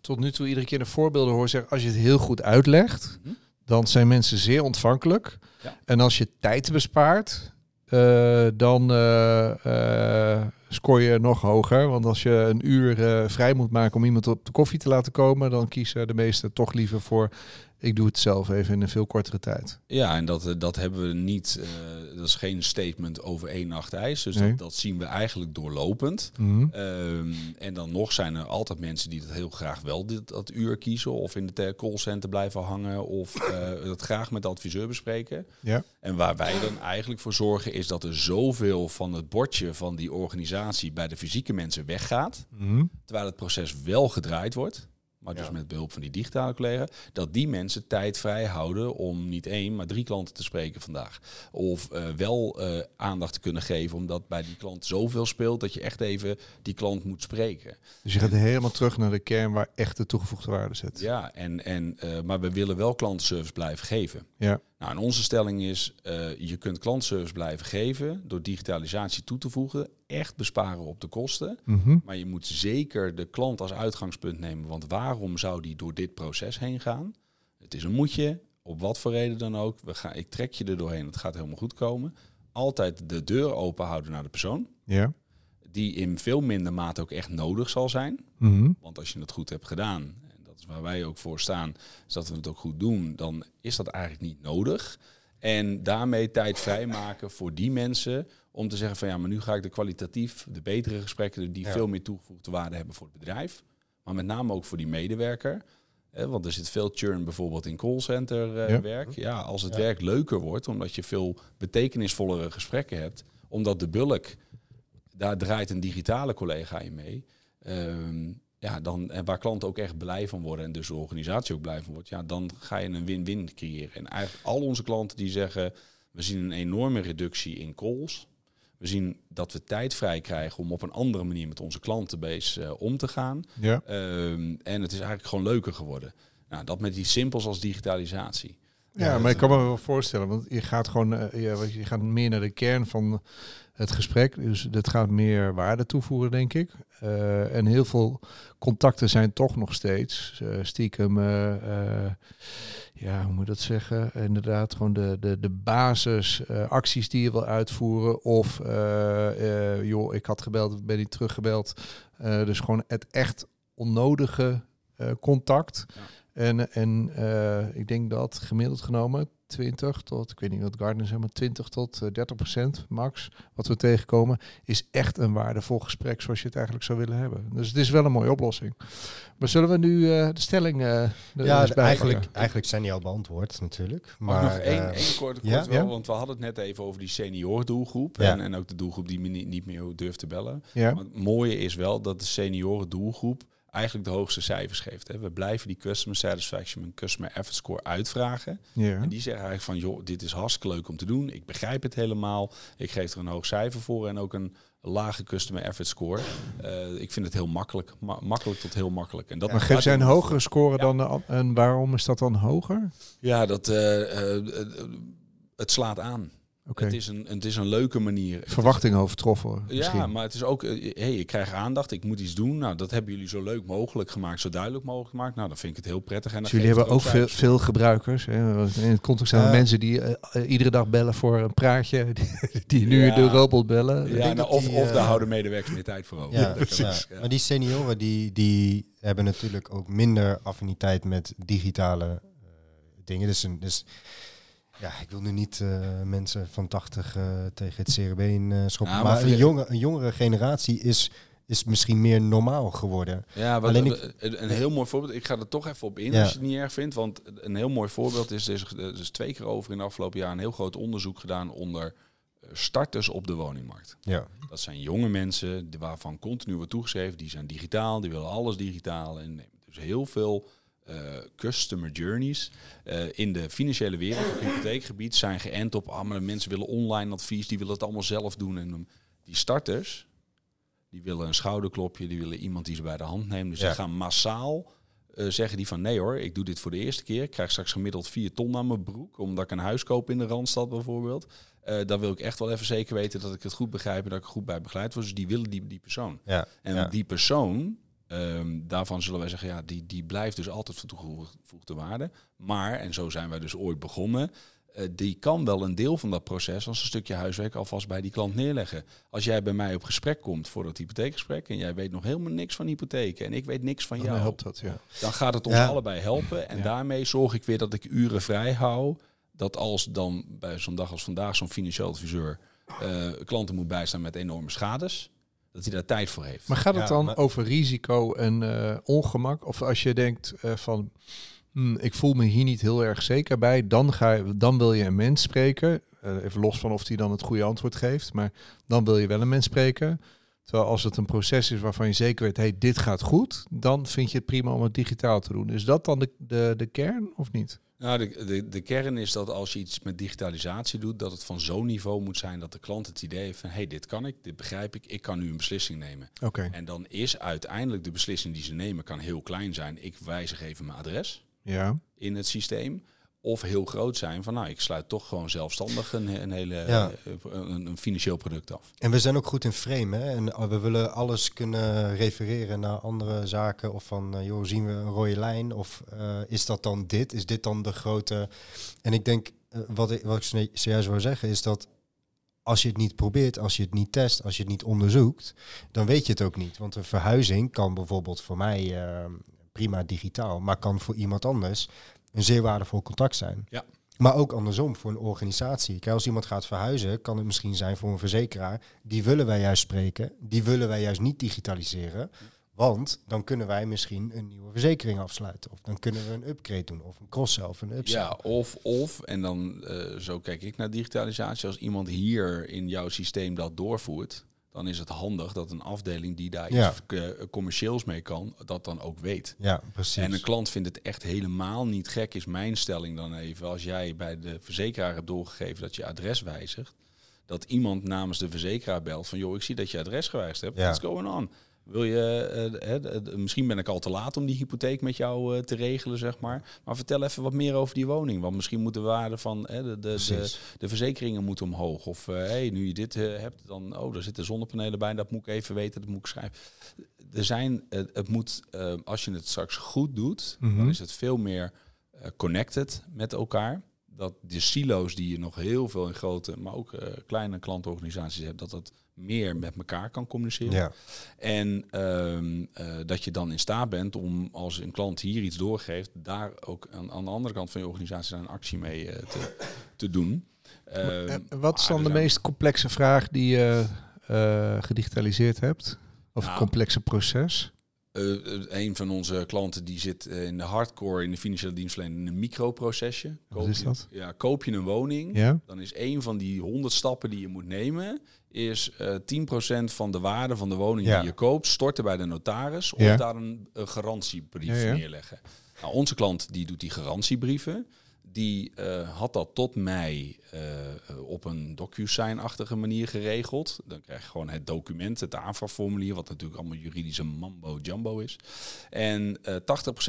B: tot nu toe iedere keer de voorbeelden hoor zeggen, als je het heel goed uitlegt, mm -hmm. Dan zijn mensen zeer ontvankelijk. En als je tijd bespaart, uh, dan uh, scoor je nog hoger. Want als je een uur vrij moet maken om iemand op de koffie te laten komen, dan kiezen de meesten toch liever voor ik doe het zelf even in een veel kortere tijd.
C: Ja, en dat, dat hebben we niet. Uh, dat is geen statement over één nacht ijs. Dus nee. dat, dat, zien we eigenlijk doorlopend.
B: Mm -hmm.
C: um, en dan nog zijn er altijd mensen die dat heel graag wel dit, dat uur kiezen. Of in de callcenter blijven hangen. Of uh, <laughs> dat graag met de adviseur bespreken.
B: Ja.
C: En waar wij dan eigenlijk voor zorgen is dat er zoveel van het bordje van die organisatie bij de fysieke mensen weggaat.
B: Mm -hmm.
C: Terwijl het proces wel gedraaid wordt maar dus
B: Ja.
C: met behulp van die digitale collega, dat die mensen tijd vrij houden om niet één, maar drie klanten te spreken vandaag. Of eh, wel eh, aandacht te kunnen geven, omdat bij die klant zoveel speelt dat je echt even die klant moet spreken.
B: Dus je gaat helemaal terug naar de kern waar echt de toegevoegde waarde zit.
C: Ja, en, en, eh, maar we willen wel klantenservice blijven geven.
B: Ja.
C: Nou, en onze stelling is, eh, je kunt klantservice blijven geven door digitalisatie toe te voegen, echt besparen op de kosten.
B: Mhm.
C: Maar je moet zeker de klant als uitgangspunt nemen, want waarom zou die door dit proces heen gaan? Het is een moetje, op wat voor reden dan ook. We gaan, ik trek je er doorheen, het gaat helemaal goed komen. Altijd de deur open houden naar de persoon,
B: Ja.
C: die in veel minder mate ook echt nodig zal zijn.
B: Mhm.
C: Want als je het goed hebt gedaan, waar wij ook voor staan, is dat we het ook goed doen, dan is dat eigenlijk niet nodig. En daarmee tijd vrijmaken voor die mensen om te zeggen van ja, maar nu ga ik de kwalitatief, de betere gesprekken, die
A: Ja.
C: veel meer toegevoegde waarde hebben voor het bedrijf. Maar met name ook voor die medewerker. Want er zit veel churn bijvoorbeeld in callcenter eh,
B: Ja.
C: werk. Ja, als het
A: Ja.
C: werk leuker wordt, omdat je veel betekenisvollere gesprekken hebt, omdat de bulk, daar draait een digitale collega in mee. Ehm, ja, dan, en waar klanten ook echt blij van worden en dus de organisatie ook blij van wordt, ja, dan ga je een win-win creëren. En eigenlijk al onze klanten die zeggen, we zien een enorme reductie in calls. We zien dat we tijd vrij krijgen om op een andere manier met onze klantenbase eh, om te gaan.
B: Ja.
C: Ehm, en het is eigenlijk gewoon leuker geworden. Nou, dat met iets simpels als digitalisatie.
B: Ja, maar ik kan me wel voorstellen, want je gaat gewoon, eh, wat je gaat meer naar de kern van het gesprek. Dus dat gaat meer waarde toevoegen, denk ik. Eh, en heel veel contacten zijn toch nog steeds eh, stiekem, ja, hoe moet je dat zeggen? Inderdaad, gewoon de, de, de basis eh, acties die je wil uitvoeren. Of, joh, ik had gebeld, ben niet teruggebeld. Dus gewoon het echt onnodige contact.
C: Ja.
B: En, en eh, ik denk dat gemiddeld genomen 20 tot, ik weet niet wat Gardner zegt, maar 20 tot eh, 30 procent max, wat we tegenkomen, is echt een waardevol gesprek zoals je het eigenlijk zou willen hebben. Dus het is wel een mooie oplossing. Maar zullen we nu eh, de stelling eh er
A: Ja, eigenlijk, eigenlijk zijn die al beantwoord natuurlijk.
C: Maar nog één,
A: eh,
C: één korte
A: ja?
C: kort wel, want we hadden het net even over die senior doelgroep.
A: Ja.
C: En, en ook de doelgroep die me niet, niet meer durft te bellen.
B: Ja,
C: Maar het mooie is wel dat de senioren doelgroep eigenlijk de hoogste cijfers geeft. Hè. We blijven die customer satisfaction en customer effort score uitvragen.
B: ja.
C: En die zeggen eigenlijk van, joh, dit is hartstikke leuk om te doen. Ik begrijp het helemaal. Ik geef er een hoog cijfer voor en ook een lage customer effort score. Eh, ik vind het heel makkelijk. Ma- makkelijk tot heel makkelijk. En dat
B: Maar geeft zij een hogere score
C: Ja.
B: dan de En waarom is dat dan hoger?
C: Ja, dat, eh, eh, het slaat aan.
B: Oké.
C: Het, is een, het is een leuke manier.
B: Verwachtingen overtroffen misschien.
C: Ja, maar het is ook, hé, hey, ik krijg aandacht, ik moet iets doen. Nou, dat hebben jullie zo leuk mogelijk gemaakt, zo duidelijk mogelijk gemaakt. Nou, dan vind ik het heel prettig. En
B: Dus jullie hebben ook veel, veel gebruikers. Hè? In het context zijn
A: Ja.
B: mensen die eh, eh, iedere dag bellen voor een praatje. <laughs> Die, die nu
C: Ja.
B: de robot bellen.
C: Ja, nou, of,
A: die,
C: of daar
A: eh,
C: houden medewerkers meer tijd voor over.
A: Ja, <laughs> precies. Maar die senioren die, die hebben natuurlijk ook minder affiniteit met digitale eh, dingen. Dus, een, dus ja, ik wil nu niet eh, mensen van 80 eh, tegen het CRB in eh, schoppen.
C: Ja, maar
A: een, jonge, een jongere generatie is, is misschien meer normaal geworden.
C: Ja, Alleen een heel mooi voorbeeld. Ik ga er toch even op in als je het niet erg vindt. Want een heel mooi voorbeeld is, er is, is twee keer over in de afgelopen jaar een heel groot onderzoek gedaan onder starters op de woningmarkt.
A: Ja.
C: Dat zijn jonge mensen waarvan continu wordt toegeschreven, die zijn digitaal, die willen alles digitaal. En dus heel veel uh, customer journeys uh, in de financiële wereld op hypotheekgebied zijn geënt op, ah, mensen willen online advies, die willen het allemaal zelf doen. En die starters, die willen een schouderklopje, die willen iemand die ze bij de hand neemt. Dus ja. ze gaan massaal uh, zeggen die van nee hoor, ik doe dit voor de eerste keer. Ik krijg straks gemiddeld vier ton aan mijn broek, omdat ik een huis koop in de Randstad bijvoorbeeld. Uh, dan wil ik echt wel even zeker weten dat ik het goed begrijp en dat ik goed bij begeleid word. Dus die willen die, die persoon.
A: Ja,
C: en die persoon, um, daarvan zullen wij zeggen, ja, die, die blijft dus altijd van toegevoegde waarde. Maar, en zo zijn wij dus ooit begonnen, uh, die kan wel een deel van dat proces als een stukje huiswerk alvast bij die klant neerleggen. Als jij bij mij op gesprek komt voor dat hypotheekgesprek en jij weet nog helemaal niks van hypotheken en ik weet niks van jou,
B: helpt dat, ja.
C: dan gaat het ons allebei helpen. En daarmee zorg ik weer dat ik uren vrij hou. Dat als dan bij zo'n dag als vandaag zo'n financieel adviseur uh, klanten moet bijstaan met enorme schades, dat hij daar tijd voor heeft.
B: Maar gaat het dan over risico en uh, ongemak? Of als je denkt van Hmm, ik voel me hier niet heel erg zeker bij, dan, ga je, dan wil je een mens spreken. Uh, even los van of die dan het goede antwoord geeft, maar dan wil je wel een mens spreken. Terwijl als het een proces is waarvan je zeker weet, hey, dit gaat goed, dan vind je het prima om het digitaal te doen. Is dat dan de, de, de kern of niet?
C: Nou, de, de, de kern is dat als je iets met digitalisatie doet, dat het van zo'n niveau moet zijn dat de klant het idee heeft van, hey, dit kan ik, dit begrijp ik, ik kan nu een beslissing nemen.
B: Oké.
C: En dan is uiteindelijk de beslissing die ze nemen, kan heel klein zijn. Ik wijzig even mijn adres
B: ja.
C: in het systeem. Of heel groot zijn van nou, ik sluit toch gewoon zelfstandig een, een hele ja. Eh, een, een, financieel product af.
A: En we zijn ook goed in frame. Hè? En we willen alles kunnen refereren naar andere zaken. Of van uh, joh, zien we een rode lijn? Of uh, is dat dan dit? Is dit dan de grote. En ik denk, wat ik, wat ik zojuist wil zeggen, is dat als je het niet probeert, als je het niet test, als je het niet onderzoekt, dan weet je het ook niet. Want een verhuizing kan bijvoorbeeld voor mij prima digitaal, maar kan voor iemand anders een zeer waardevol contact zijn.
C: Ja.
A: Maar ook andersom voor een organisatie. Kijk, als iemand gaat verhuizen, kan het misschien zijn voor een verzekeraar. Die willen wij juist spreken, die willen wij juist niet digitaliseren. Want dan kunnen wij misschien een nieuwe verzekering afsluiten. Of dan kunnen we een upgrade doen. Of een cross-sell of een upsell.
C: Ja, of, of en dan uh, zo kijk ik naar digitalisatie. Als iemand hier in jouw systeem dat doorvoert dan is het handig dat een afdeling die daar iets eh, commercieels mee kan, dat dan ook weet.
A: Ja, precies.
C: En een klant vindt het echt helemaal niet gek, is mijn stelling dan even, als jij bij de verzekeraar hebt doorgegeven dat je adres wijzigt, dat iemand namens de verzekeraar belt van, joh, ik zie dat je adres gewijzigd hebt, what's going on? Wil je, uh, misschien ben ik al te laat om die hypotheek met jou uh, te regelen, zeg maar. Maar vertel even wat meer over die woning. Want misschien moet de waarde van de, de, de, de, verzekeringen moeten omhoog. Of hey, nu je dit hebt, dan, oh, er zitten zonnepanelen bij. Dat moet ik even weten, dat moet ik schrijven. Er zijn, het moet, als je het straks goed doet, dan mhm. is het veel meer connected met elkaar dat de silo's die je nog heel veel in grote, maar ook kleine klantorganisaties hebt, dat dat meer met elkaar kan communiceren.
A: Ja.
C: En ehm, eh, dat je dan in staat bent om als een klant hier iets doorgeeft, daar ook aan, aan de andere kant van je organisatie een actie mee uh, te, te doen.
B: Uh, wat is dan de meest complexe vraag die je gedigitaliseerd hebt? Of nou, complexe proces?
C: Uh, een van onze klanten die zit in de hardcore in de financiële dienstverlening in een microprocesje.
B: Wat is dat?
C: ja, koop je een woning,
B: ja?
C: dan is een van die honderd stappen die je moet nemen, is uh, 10% van de waarde van de woning die je koopt storten bij de notaris of daar een, een garantiebrief neerleggen. Nou, onze klant die doet die garantiebrieven die uh, had dat tot mei uh, op een DocuSign-achtige manier geregeld. Dan krijg je gewoon het document, het aanvraagformulier, wat natuurlijk allemaal juridische mambo-jumbo is. En uh, 80%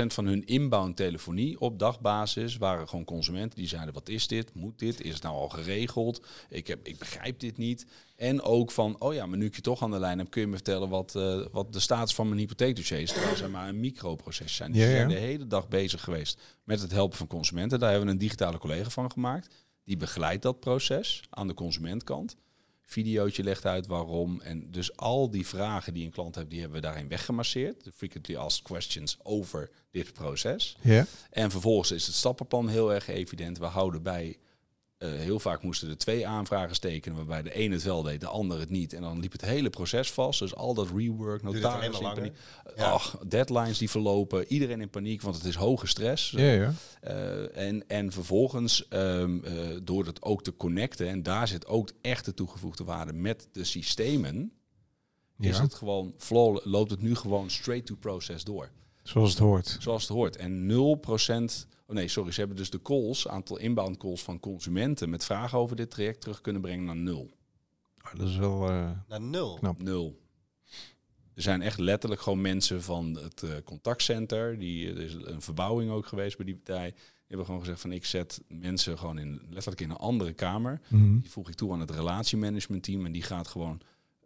C: van hun inbound telefonie op dagbasis waren gewoon consumenten die zeiden: wat is dit? Moet dit? Is het nou al geregeld? Ik, heb, ik begrijp dit niet. En ook van, oh ja, maar nu ik je toch aan de lijn heb, kun je me vertellen wat, uh, wat de status van mijn hypotheekdossier is. Terwijl ze maar een microproces zijn. Die zijn de hele dag bezig geweest met het helpen van consumenten. Daar hebben we een digitale collega van gemaakt. Die begeleidt dat proces aan de consumentkant. Videootje legt uit waarom. En dus al die vragen die een klant heeft, die hebben we daarin weggemasseerd. De frequently asked questions over dit proces.
B: Ja.
C: En vervolgens is het stappenplan heel erg evident. We houden bij heel vaak moesten er twee aanvragen steken, waarbij de een het wel deed, de ander het niet. En dan liep het hele proces vast. Dus al dat rework, notaris in paniek. Ja. Ach, deadlines die verlopen, iedereen in paniek, want het is hoge stress.
B: Ja, ja.
C: en, en vervolgens, um, door het ook te connecten, en daar zit ook echt de toegevoegde waarde met de systemen, is het gewoon flow, loopt het nu gewoon straight to process door.
B: Zoals het hoort.
C: Zoals het hoort. En 0%. Oh nee, sorry. Ze hebben dus de calls, aantal inbound calls van consumenten met vragen over dit traject terug kunnen brengen naar nul.
B: Oh, dat is wel. Uh,
A: naar nul.
C: Knap. Nul. Er zijn echt letterlijk gewoon mensen van het uh, contactcenter. Die, er is een verbouwing ook geweest bij die partij. Die hebben gewoon gezegd van ik zet mensen gewoon in, letterlijk in een andere kamer. Mhm. Die voeg ik toe aan het relatiemanagement team. En die gaat gewoon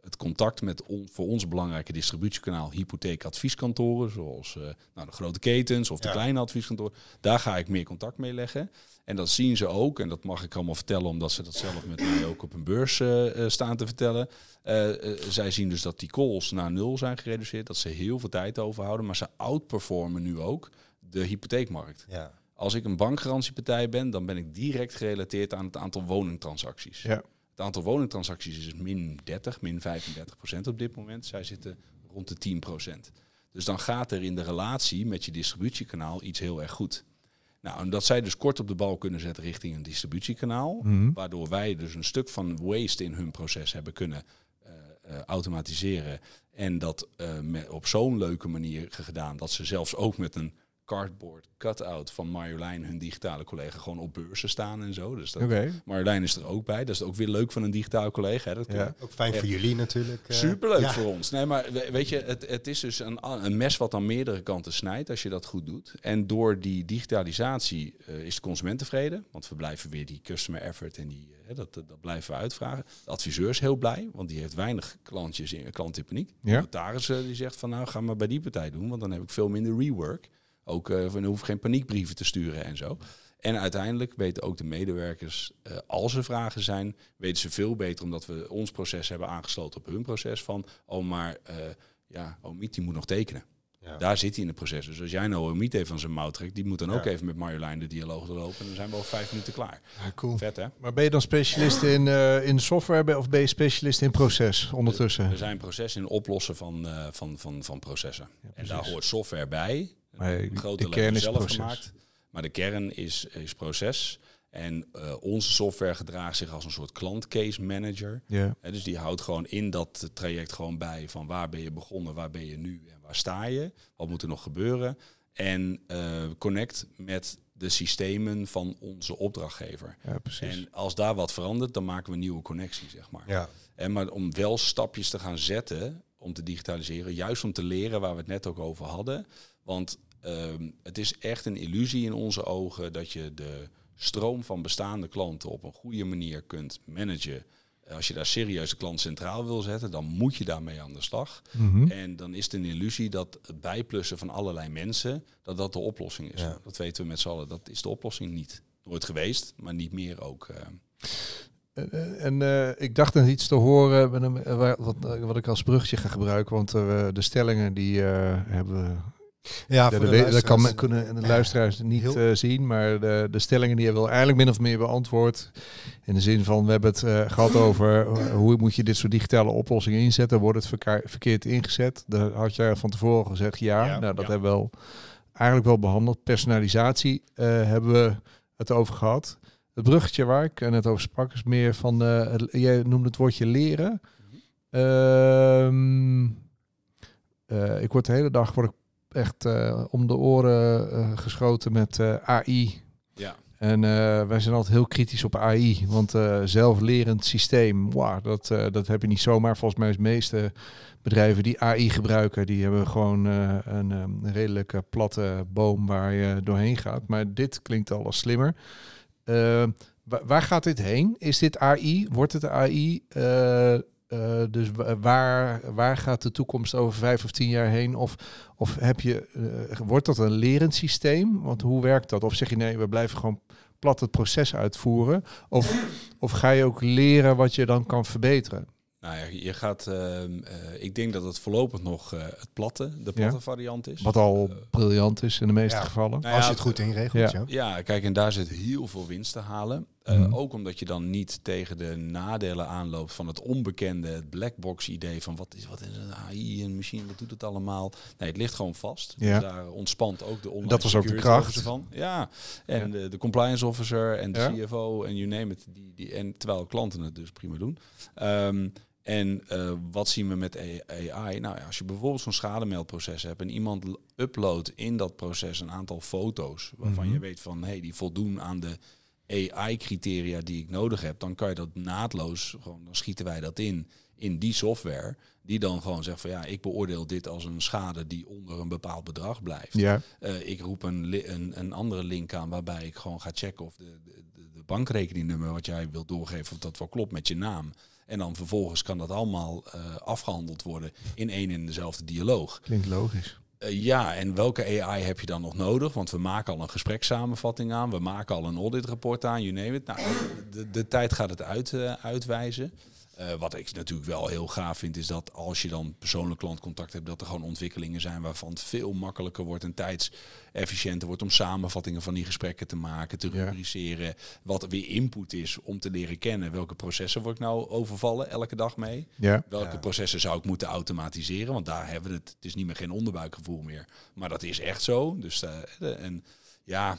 C: het contact met voor ons belangrijke distributiekanaal hypotheekadvieskantoren, zoals uh, nou, de grote ketens of de kleine advieskantoren, daar ga ik meer contact mee leggen. En dat zien ze ook, en dat mag ik allemaal vertellen, omdat ze dat zelf met mij ook op een beurs uh, staan te vertellen. Uh, zij zien dus dat die calls naar nul zijn gereduceerd, dat ze heel veel tijd overhouden, maar ze outperformen nu ook de hypotheekmarkt. Ja. Als ik een bankgarantiepartij ben, dan ben ik direct gerelateerd aan het aantal woningtransacties. Ja. Het aantal woningtransacties is min 30, min 35 procent op dit moment. Zij zitten rond de 10 procent. Dus dan gaat er in de relatie met je distributiekanaal iets heel erg goed. Nou, en dat zij dus kort op de bal kunnen zetten richting een distributiekanaal, mhm. waardoor wij dus een stuk van waste in hun proces hebben kunnen uh, uh, automatiseren. En dat uh, met, op zo'n leuke manier gedaan dat ze zelfs ook met een cardboard cutout van Marjolein, hun digitale collega, gewoon op beurzen staan en zo. Dus dat, Marjolein is er ook bij. Dat is ook weer leuk van een digitale collega. Hè. Dat
A: ja, ook fijn voor jullie natuurlijk.
C: Uh, Superleuk voor ons. Nee, maar weet je, het, het is dus een, een mes wat aan meerdere kanten snijdt als je dat goed doet. En door die digitalisatie uh, is de consument tevreden, want we blijven weer die customer effort en die, uh, dat, dat blijven we uitvragen. De adviseur is heel blij, want die heeft weinig klantjes in, klant in paniek. Ja. De notaris die zegt van nou, ga maar bij die partij doen, want dan heb ik veel minder rework. Ook uh, we hoeven geen paniekbrieven te sturen en zo. En uiteindelijk weten ook de medewerkers, uh, als er vragen zijn, weten ze veel beter omdat we ons proces hebben aangesloten op hun proces van, oh maar uh, ja, Omiet die moet nog tekenen. Ja. Daar zit hij in het proces. Dus als jij nou Omiet even van zijn mouw trekt, die moet dan ook even met Marjolein de dialoog doorlopen. En dan zijn we over vijf minuten klaar.
B: Ja, cool.
C: Vet hè?
B: Maar ben je dan specialist in, uh, in software of ben je specialist in proces ondertussen?
C: We zijn proces in oplossen van, van, van, van processen. en daar hoort software bij.
B: Maar de kern is zelf proces. gemaakt.
C: Maar de kern is, is proces. En uh, onze software gedraagt zich als een soort klantcase manager. Yeah. dus die houdt gewoon in dat traject gewoon bij van waar ben je begonnen, waar ben je nu en waar sta je, wat moet er nog gebeuren. En uh, connect met de systemen van onze opdrachtgever.
B: Ja, precies.
C: En als daar wat verandert, dan maken we een nieuwe connectie, zeg maar. Ja. En maar om wel stapjes te gaan zetten om te digitaliseren, juist om te leren waar we het net ook over hadden. Want Ehm, het is echt een illusie in onze ogen dat je de stroom van bestaande klanten op een goede manier kunt managen. Als je daar serieus de klant centraal wil zetten, dan moet je daarmee aan de slag. Mhm. En dan is het een illusie dat het bijplussen van allerlei mensen, dat dat de oplossing is. Dat weten we met z'n allen. Dat is de oplossing niet. Nooit geweest, maar niet meer ook. Uh.
B: En uh, ik dacht nog iets te horen, wat, wat, ik als bruggetje ga gebruiken, want uh, de stellingen die hebben we ja, de, de, dat kan kunnen de luisteraars niet uh, zien, maar de, de stellingen die hebben wel eigenlijk min of meer beantwoord. In de zin van, we hebben het uh, gehad <laughs> over uh, hoe moet je dit soort digitale oplossingen inzetten. Wordt het verkeerd ingezet? Daar had jij van tevoren gezegd ja. ja nou, dat hebben we wel eigenlijk wel behandeld. Personalisatie hebben we het over gehad. Het bruggetje waar ik net over sprak is meer van, jij noemde het woordje leren. Uh, ik word de hele dag word ik echt uh, om de oren uh, geschoten met uh, AI.
C: Ja.
B: En wij zijn altijd heel kritisch op AI, want zelflerend systeem, wow, dat, dat heb je niet zomaar. Volgens mij is de meeste bedrijven die AI gebruiken, die hebben gewoon een, een redelijk platte boom waar je doorheen gaat. Maar dit klinkt al als slimmer. waar gaat dit heen? Is dit AI? Wordt het AI? Uh, dus waar, waar gaat de toekomst over vijf of tien jaar heen? Of, of heb je, uh, wordt dat een lerend systeem? Want hoe werkt dat? Of zeg je nee, we blijven gewoon plat het proces uitvoeren? Of, of ga je ook leren wat je dan kan verbeteren?
C: Nou ja, je gaat, uh, ik denk dat het voorlopig nog het platte, de platte variant is.
B: Wat al briljant is in de meeste gevallen.
A: Nou ja, Als je het goed inregelt.
C: Ja. ja, kijk, en daar zit heel veel winst te halen. Uh, Ook omdat je dan niet tegen de nadelen aanloopt van het onbekende, het blackbox idee van wat is, wat is een AI, een machine, wat doet het allemaal? Nee, het ligt gewoon vast. Ja. Dus daar ontspant ook de online
B: Dat was ook de kracht
C: van. Ja, en De, de, compliance officer en de CFO en you name it. Die, die, en terwijl klanten het dus prima doen. Um, en uh, wat zien we met AI? Nou ja, als je bijvoorbeeld zo'n schademeldproces hebt en iemand uploadt in dat proces een aantal foto's waarvan je mhm. weet van hé, hey, die voldoen aan de AI-criteria die ik nodig heb, dan kan je dat naadloos, gewoon, dan schieten wij dat in, in die software, die dan gewoon zegt van ja, ik beoordeel dit als een schade die onder een bepaald bedrag blijft.
B: Ja.
C: Uh, ik roep een, een, een andere link aan waarbij ik gewoon ga checken of de, de, de bankrekeningnummer wat jij wilt doorgeven, of dat wel klopt met je naam. En dan vervolgens kan dat allemaal uh, afgehandeld worden in één en dezelfde dialoog.
B: Klinkt logisch.
C: Uh, ja, en welke AI heb je dan nog nodig? Want we maken al een gesprekssamenvatting aan, we maken al een auditrapport aan, you name it. Nou, de, de tijd gaat het uit, uh, uitwijzen. Uh, wat ik natuurlijk wel heel gaaf vind, is dat als je dan persoonlijk klantcontact hebt, dat er gewoon ontwikkelingen zijn waarvan het veel makkelijker wordt en tijdsefficiënter wordt om samenvattingen van die gesprekken te maken, te rubriceren. Wat weer input is om te leren kennen. Welke processen word ik nou overvallen elke dag mee?
B: Ja.
C: Welke processen zou ik moeten automatiseren? Want daar hebben we het. Het is niet meer geen onderbuikgevoel meer. Maar dat is echt zo. Dus uh, en ja.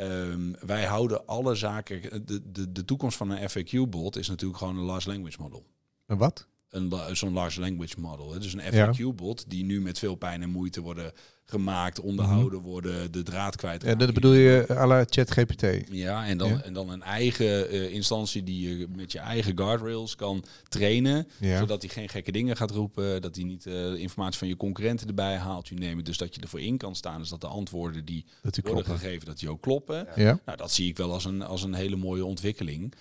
C: Um, wij houden alle zaken. De, de, de toekomst van een FAQ-bot is natuurlijk gewoon een large language model.
B: Een wat?
C: Een, zo'n large language model. Hè. Dus een FAQ-bot die nu met veel pijn en moeite worden gemaakt, onderhouden mhm. worden, de draad kwijt.
B: Ja, dat bedoel je à la ChatGPT.
C: Ja, en dan, en dan een eigen uh, instantie die je met je eigen guardrails kan trainen, ja. zodat hij geen gekke dingen gaat roepen, dat hij niet uh, informatie van je concurrenten erbij haalt. U neemt dus dat je ervoor in kan staan, dus dat de antwoorden die, worden kloppen. gegeven, dat die ook kloppen.
B: Ja.
C: Nou, dat zie ik wel als een, als een hele mooie ontwikkeling.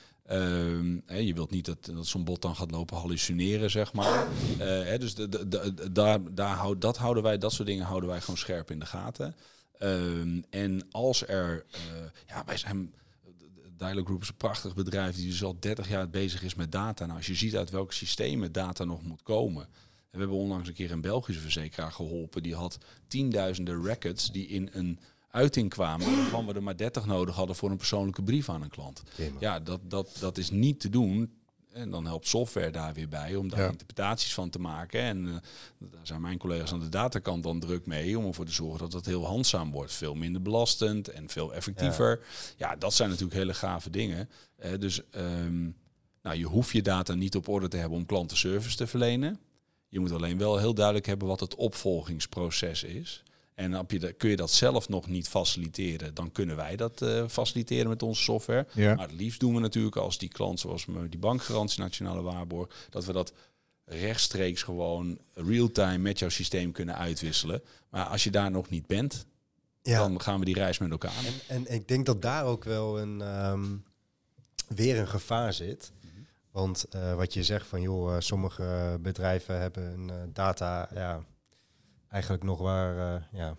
C: Hè, je wilt niet dat, dat zo'n bot dan gaat lopen hallucineren, zeg maar. Hè, dus daar, daar houd, dat houden wij, dat soort dingen houden wij gewoon scherp in de gaten. Uh, en als er, uh, ja, wij zijn. Dialog Group is een prachtig bedrijf die dus al 30 jaar bezig is met data. Nou, als je ziet uit welke systemen data nog moet komen. En we hebben onlangs een keer een Belgische verzekeraar geholpen. Die had tienduizenden records die in een uiting kwamen, waarvan we er maar 30 nodig hadden voor een persoonlijke brief aan een klant. Ja, dat, dat, dat is niet te doen. En dan helpt software daar weer bij om daar interpretaties van te maken. En uh, daar zijn mijn collega's aan de datakant dan druk mee om ervoor te zorgen dat dat heel handzaam wordt. Veel minder belastend en veel effectiever. Ja, dat zijn natuurlijk hele gave dingen. Uh, dus um, nou, je hoeft je data niet op orde te hebben om klantenservice te verlenen. Je moet alleen wel heel duidelijk hebben wat het opvolgingsproces is. En op je, kun je dat zelf nog niet faciliteren, dan kunnen wij dat uh, faciliteren met onze software.
B: Ja.
C: Maar het liefst doen we natuurlijk als die klant, zoals die bankgarantie nationale waarborg, dat we dat rechtstreeks gewoon real-time met jouw systeem kunnen uitwisselen. Maar als je daar nog niet bent, ja. dan gaan we die reis met elkaar.
A: En, en ik denk dat daar ook wel een, um, weer een gevaar zit. Want uh, wat je zegt van joh, uh, sommige bedrijven hebben een data ja, eigenlijk nog waar, uh, ja,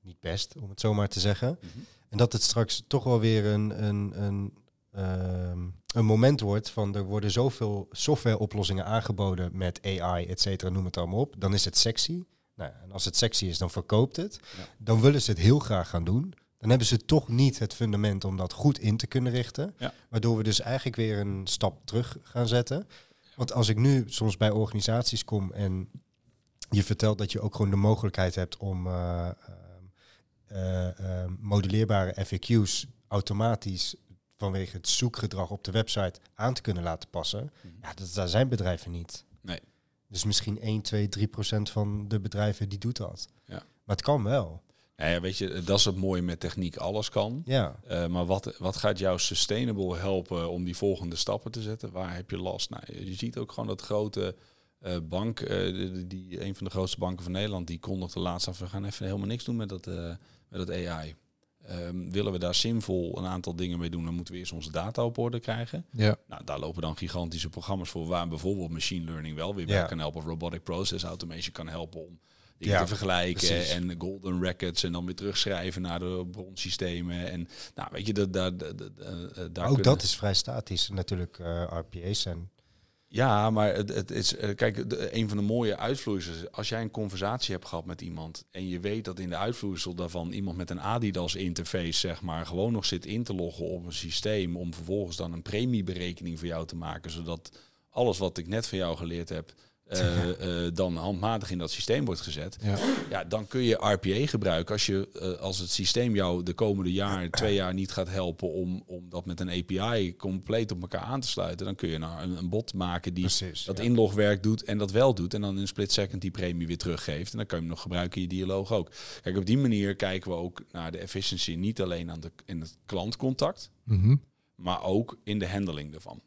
A: niet best, om het zo maar te zeggen. Mhm. En dat het straks toch wel weer een, een, een, uh, een moment wordt van er worden zoveel softwareoplossingen aangeboden met AI, et cetera, noem het allemaal op. Dan is het sexy. Nou, en als het sexy is, dan verkoopt het. Dan willen ze het heel graag gaan doen. Dan hebben ze toch niet het fundament om dat goed in te kunnen richten.
C: Ja.
A: Waardoor we dus eigenlijk weer een stap terug gaan zetten. Want als ik nu soms bij organisaties kom en je vertelt dat je ook gewoon de mogelijkheid hebt om uh, uh, moduleerbare FAQ's automatisch vanwege het zoekgedrag op de website aan te kunnen laten passen. Mhm. Ja, dat, daar zijn bedrijven niet.
C: Nee.
A: Dus misschien 1, 2, 3 procent van de bedrijven die doet dat.
C: Ja.
A: Maar het kan wel.
C: Nou ja, weet je, dat is het mooie met techniek. Alles kan.
A: Ja.
C: Uh, maar wat, wat gaat jou sustainable helpen om die volgende stappen te zetten? Waar heb je last? Nou, je ziet ook gewoon dat grote uh, bank, uh, die, een van de grootste banken van Nederland, die kondigde laatst af, we gaan even helemaal niks doen met dat, uh, met dat AI. Um, willen we daar zinvol een aantal dingen mee doen, dan moeten we eerst onze data op orde krijgen.
B: Ja.
C: Nou, daar lopen dan gigantische programma's voor, waar bijvoorbeeld machine learning wel weer bij kan helpen, of robotic process automation kan helpen om dingen ja, te vergelijken precies. en golden records en dan weer terugschrijven naar de bronsystemen. En nou, weet je, dat, daar, daar, daar
A: ook dat is vrij statisch natuurlijk, RPA's en
C: Ja, maar het, het is, eh, kijk, een van de mooie uitvloeisels, als jij een conversatie hebt gehad met iemand en je weet dat in de uitvloeisel daarvan iemand met een Adidas interface, zeg maar, gewoon nog zit in te loggen op een systeem om vervolgens dan een premieberekening voor jou te maken, zodat alles wat ik net van jou geleerd heb, uh, dan handmatig in dat systeem wordt gezet. Ja. ja, dan kun je RPA gebruiken als, je, uh, als het systeem jou de komende jaar, twee jaar niet gaat helpen om, om dat met een API compleet op elkaar aan te sluiten. Dan kun je nou een, een bot maken die dat inlogwerk doet en dat wel doet. En dan in een split second die premie weer teruggeeft. En dan kan je hem nog gebruiken in je dialoog ook. Kijk, op die manier kijken we ook naar de efficiency niet alleen aan de, in het klantcontact, mm maar ook in de handling ervan.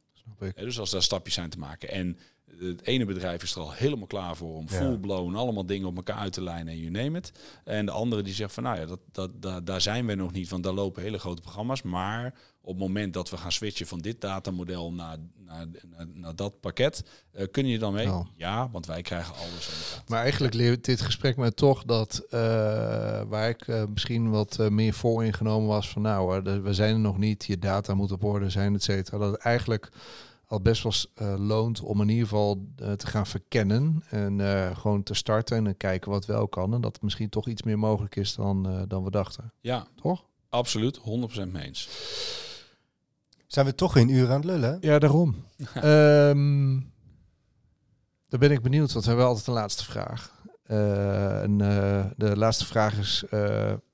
C: dus als daar stapjes zijn te maken. En het ene bedrijf is er al helemaal klaar voor om full blown allemaal dingen op elkaar uit te lijnen en you name it. En de andere die zegt van nou ja, dat, dat, dat, daar zijn we nog niet, want daar lopen hele grote programma's. Maar op het moment dat we gaan switchen van dit datamodel naar, naar, naar, dat pakket, uh, kun je dan mee? Ja, want wij krijgen alles.
B: Maar eigenlijk leert dit gesprek me toch dat uh, waar ik uh, misschien wat meer vooringenomen was van nou, we zijn er nog niet, je data moet op orde zijn, et cetera. Dat het eigenlijk al best wel uh, loont om in ieder geval uh, te gaan verkennen en uh, gewoon te starten en kijken wat wel kan. En dat het misschien toch iets meer mogelijk is dan, dan we dachten.
C: Ja,
B: toch?
C: Absoluut, 100% mee eens.
A: Zijn we toch in uur aan het lullen?
B: Ja, daarom. um, <laughs> dan ben ik benieuwd, want we hebben altijd een laatste vraag. en de laatste vraag is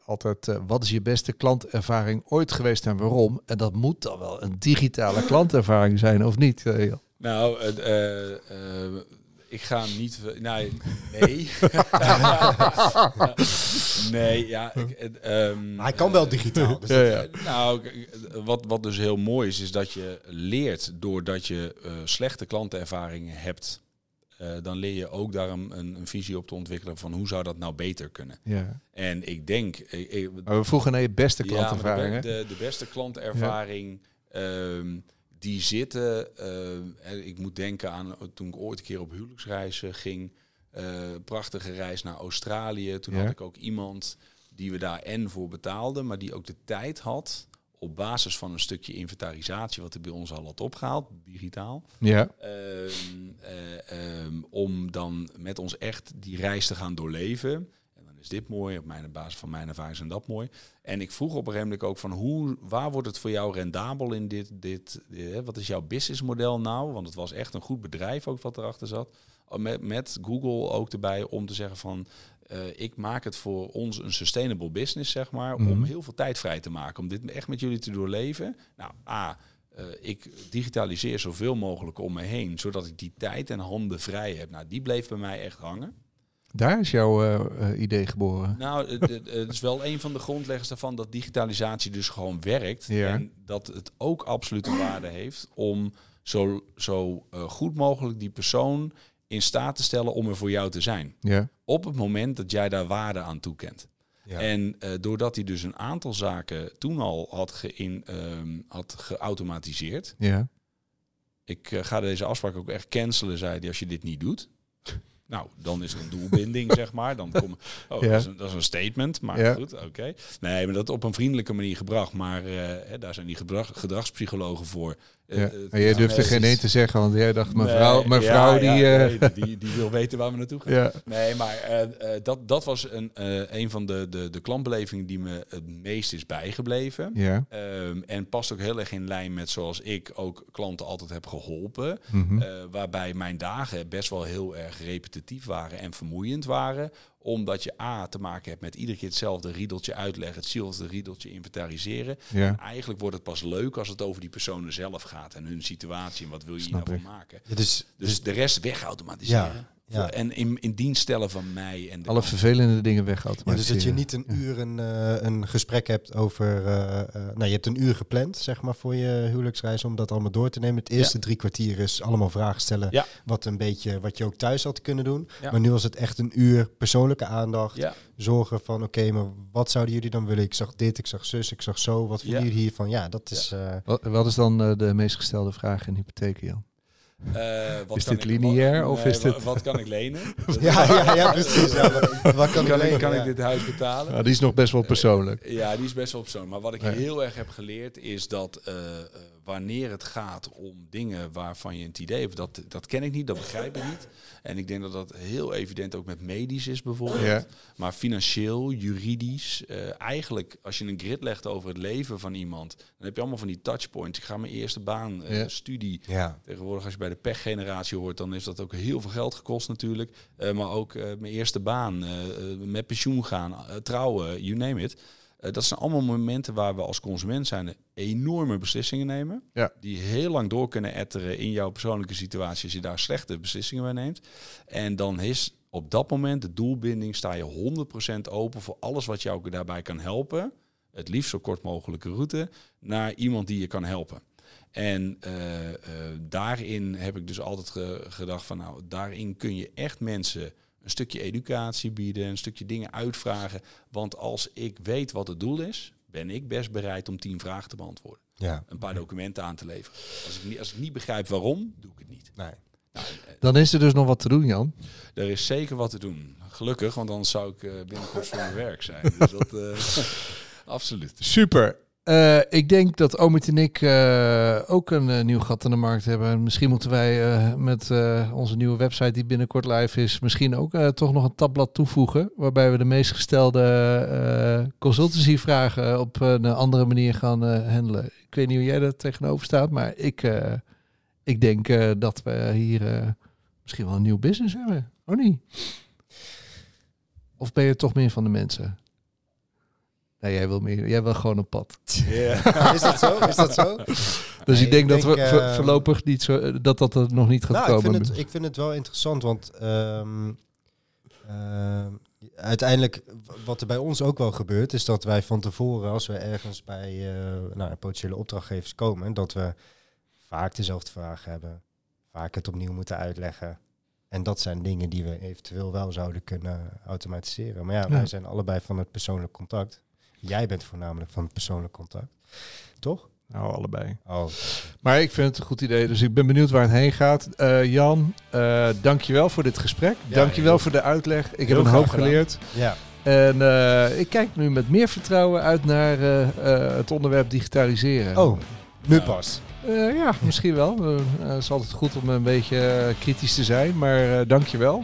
B: altijd, uh, wat is je beste klantervaring ooit geweest en waarom? En dat moet dan wel een digitale klantervaring zijn, of niet? Uh,
C: nou, uh, ik ga niet... Nou, nee. <laughs> nee, ja. Ik,
A: um, hij kan wel digitaal. Dus <laughs>
C: ja, ja. Nou, wat, wat dus heel mooi is, is dat je leert doordat je slechte klantervaringen hebt uh, dan leer je ook daar een, een, visie op te ontwikkelen van hoe zou dat nou beter kunnen. Ja. En ik denk... Ik, ik,
B: maar we vroegen naar je beste klantervaring.
C: Ja, de, de, beste klantervaring... Um, die zitten... Uh, ik moet denken aan toen ik ooit een keer op huwelijksreizen ging. Uh, prachtige reis naar Australië. Toen had ik ook iemand die we daar en voor betaalden, maar die ook de tijd had op basis van een stukje inventarisatie, wat er bij ons al had opgehaald, digitaal. Ja. Ehm, eh, ehm, om dan met ons echt die reis te gaan doorleven. En dan is dit mooi, op mijn basis van mijn ervaring en dat mooi. En ik vroeg op een gegeven moment ook van hoe, waar wordt het voor jou rendabel in dit, dit, dit wat is jouw businessmodel nou? Want het was echt een goed bedrijf ook wat erachter zat. Met, met Google ook erbij om te zeggen van uh, ik maak het voor ons een sustainable business, zeg maar, om mhm. heel veel tijd vrij te maken. Om dit echt met jullie te doorleven. Nou, A, uh, ik digitaliseer zoveel mogelijk om me heen, zodat ik die tijd en handen vrij heb. Nou, die bleef bij mij echt hangen.
B: Daar is jouw uh, idee geboren.
C: Nou, het is wel een van de grondleggers daarvan dat digitalisatie dus gewoon werkt. Ja. En dat het ook absolute waarde heeft om zo, zo goed mogelijk die persoon in staat te stellen om er voor jou te zijn. Ja. Op het moment dat jij daar waarde aan toekent. Ja. En uh, doordat hij dus een aantal zaken toen al had, um, had geautomatiseerd. Ja. Ik uh, ga deze afspraak ook echt cancelen, zei hij, als je dit niet doet. <laughs> Nou, dan is er een doelbinding, <laughs> zeg maar. Dan kom, oh, ja. dat, is een, dat, is een, statement, maar ja. goed, oké. Nee, maar dat op een vriendelijke manier gebracht. Maar uh, daar zijn die gedrag, gedragspsychologen voor.
B: Ja. Uh, jij durfde geen nee te zeggen, want jij dacht, mijn vrouw, mijn vrouw die,
C: nee, die, die, <laughs> wil weten waar we naartoe gaan. Nee, maar dat, dat was een, een van de, de, de klantbelevingen die me het meest is bijgebleven. Ja. Um, en past ook heel erg in lijn met zoals ik ook klanten altijd heb geholpen. Mm -hmm. waarbij mijn dagen best wel heel erg repetitief waren en vermoeiend waren omdat je A te maken hebt met iedere keer hetzelfde riedeltje uitleggen, hetzelfde riedeltje inventariseren. Ja. En eigenlijk wordt het pas leuk als het over die personen zelf gaat en hun situatie en wat wil je hiervan nou maken. dus, dus, dus de rest wegautomatiseren. Ja. En in, in dienst stellen van mij. En
B: Alle vervelende dingen wegautomatiseren.
A: Ja, dus dat je niet een uur een, uh, een gesprek hebt over... Uh, uh, nou, je hebt een uur gepland, zeg maar, voor je huwelijksreis om dat allemaal door te nemen. Het eerste drie kwartier is allemaal vragen stellen. Wat een beetje, wat je ook thuis had kunnen doen. Maar nu was het echt een uur persoonlijke aandacht. Zorgen van, oké, maar wat zouden jullie dan willen? Ik zag dit, ik zag zus, ik zag zo. Wat vinden jullie hiervan? Ja, dat is...
B: Wat, wat, is dan de meest gestelde vraag in hypotheek, Jan? Uh, wat is dit lineair
C: wat,
B: of nee, is dit...
C: Wat kan ik lenen? <laughs>
A: ja, ja, ja, precies. Ja, wat, kan,
C: kan,
A: ik, lenen,
C: kan ik dit huis betalen?
B: Ja, die is nog best wel persoonlijk.
C: Uh, ja, die is best wel persoonlijk. Maar wat ik heel erg heb geleerd is dat uh, wanneer het gaat om dingen waarvan je het idee hebt, dat, dat ken ik niet, dat begrijp ik niet. En ik denk dat dat heel evident ook met medisch is bijvoorbeeld. Maar financieel, juridisch, uh, eigenlijk als je een grid legt over het leven van iemand, dan heb je allemaal van die touchpoints. Ik ga mijn eerste baan, uh, studie. Ja. Tegenwoordig als je bij de pechgeneratie hoort, dan is dat ook heel veel geld gekost natuurlijk. Uh, maar ook mijn eerste baan, met pensioen gaan, trouwen, you name it. Eh, dat zijn allemaal momenten waar we als consument zijn enorme beslissingen nemen. Ja. Die heel lang door kunnen etteren in jouw persoonlijke situatie als je daar slechte beslissingen bij neemt. En dan is op dat moment de doelbinding, sta je 100% open voor alles wat jou daarbij kan helpen. Het liefst zo kort mogelijke route naar iemand die je kan helpen. En uh, uh, daarin heb ik dus altijd gedacht van nou, daarin kun je echt mensen een stukje educatie bieden, een stukje dingen uitvragen. Want als ik weet wat het doel is, ben ik best bereid om tien vragen te beantwoorden. Ja. Een paar documenten aan te leveren. Als ik niet, als ik niet begrijp waarom, doe ik het niet. Nee.
B: Nou, eh, Dan is er dus nog wat te doen, Jan.
C: Er is zeker wat te doen. Gelukkig, want dan zou ik uh, binnenkort voor mijn werk zijn. Dus dat, uh, <laughs> absoluut.
B: Super. Uh, ik denk dat Omid en ik uh, ook een uh, nieuw gat in de markt hebben. Misschien moeten wij met onze nieuwe website die binnenkort live is, misschien ook toch nog een tabblad toevoegen. Waarbij we de meest gestelde consultancyvragen op een andere manier gaan handelen. Ik weet niet hoe jij er tegenover staat, maar ik, ik denk dat we hier misschien wel een nieuw business hebben. Oh niet? Of ben je toch meer van de mensen? Nee, jij wil meer. Jij wil gewoon een pad.
A: Yeah. <laughs> is dat zo? Is dat zo? <laughs>
B: Dus ik denk dat we uh, voorlopig niet zo dat dat er nog niet gaat nou, komen.
A: Ik vind, het, ik vind het wel interessant, want um, uh, uiteindelijk wat er bij ons ook wel gebeurt, is dat wij van tevoren, als we ergens bij uh, nou, potentiële opdrachtgevers komen, dat we vaak dezelfde vragen hebben, vaak het opnieuw moeten uitleggen. En dat zijn dingen die we eventueel wel zouden kunnen automatiseren. Maar ja, ja. wij zijn allebei van het persoonlijk contact. Jij bent voornamelijk van het persoonlijk contact, toch?
B: Nou, allebei. Oh. Maar ik vind het een goed idee, dus ik ben benieuwd waar het heen gaat. Uh, Jan, uh, dankjewel voor dit gesprek. Ja, dankjewel voor de uitleg. Ik heb een hoop geleerd. Ja. En uh, ik kijk nu met meer vertrouwen uit naar het onderwerp digitaliseren.
A: Oh, nu pas.
B: ja, misschien wel. het is altijd goed om een beetje kritisch te zijn, maar dankjewel.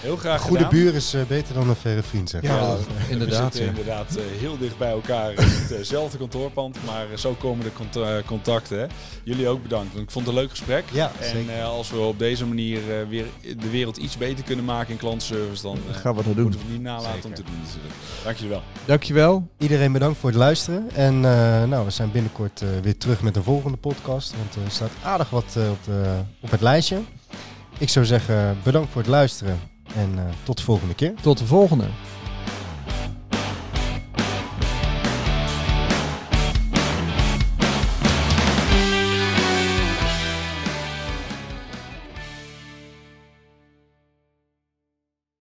C: Heel graag
A: Goede buur is uh, beter dan een verre vriend, zeg
C: Ja, ja inderdaad. We zitten inderdaad uh, heel dicht bij elkaar in hetzelfde uh kantoorpand. Maar zo komen de cont eh, contacten. Hè. Jullie ook bedankt, want ik vond het een leuk gesprek. Ja, en als we op deze manier weer de wereld iets beter kunnen maken in klantenservice, dan
B: gaan we dat doen.
C: moeten we niet nalaten zeker. om te doen. Dank jullie wel.
B: Dankjewel.
A: Iedereen bedankt voor het luisteren. En nou, we zijn binnenkort weer terug met de volgende podcast. Want er staat aardig wat op, de, op het lijstje. Ik zou zeggen, bedankt voor het luisteren. En uh, tot de volgende keer.
B: Tot de volgende.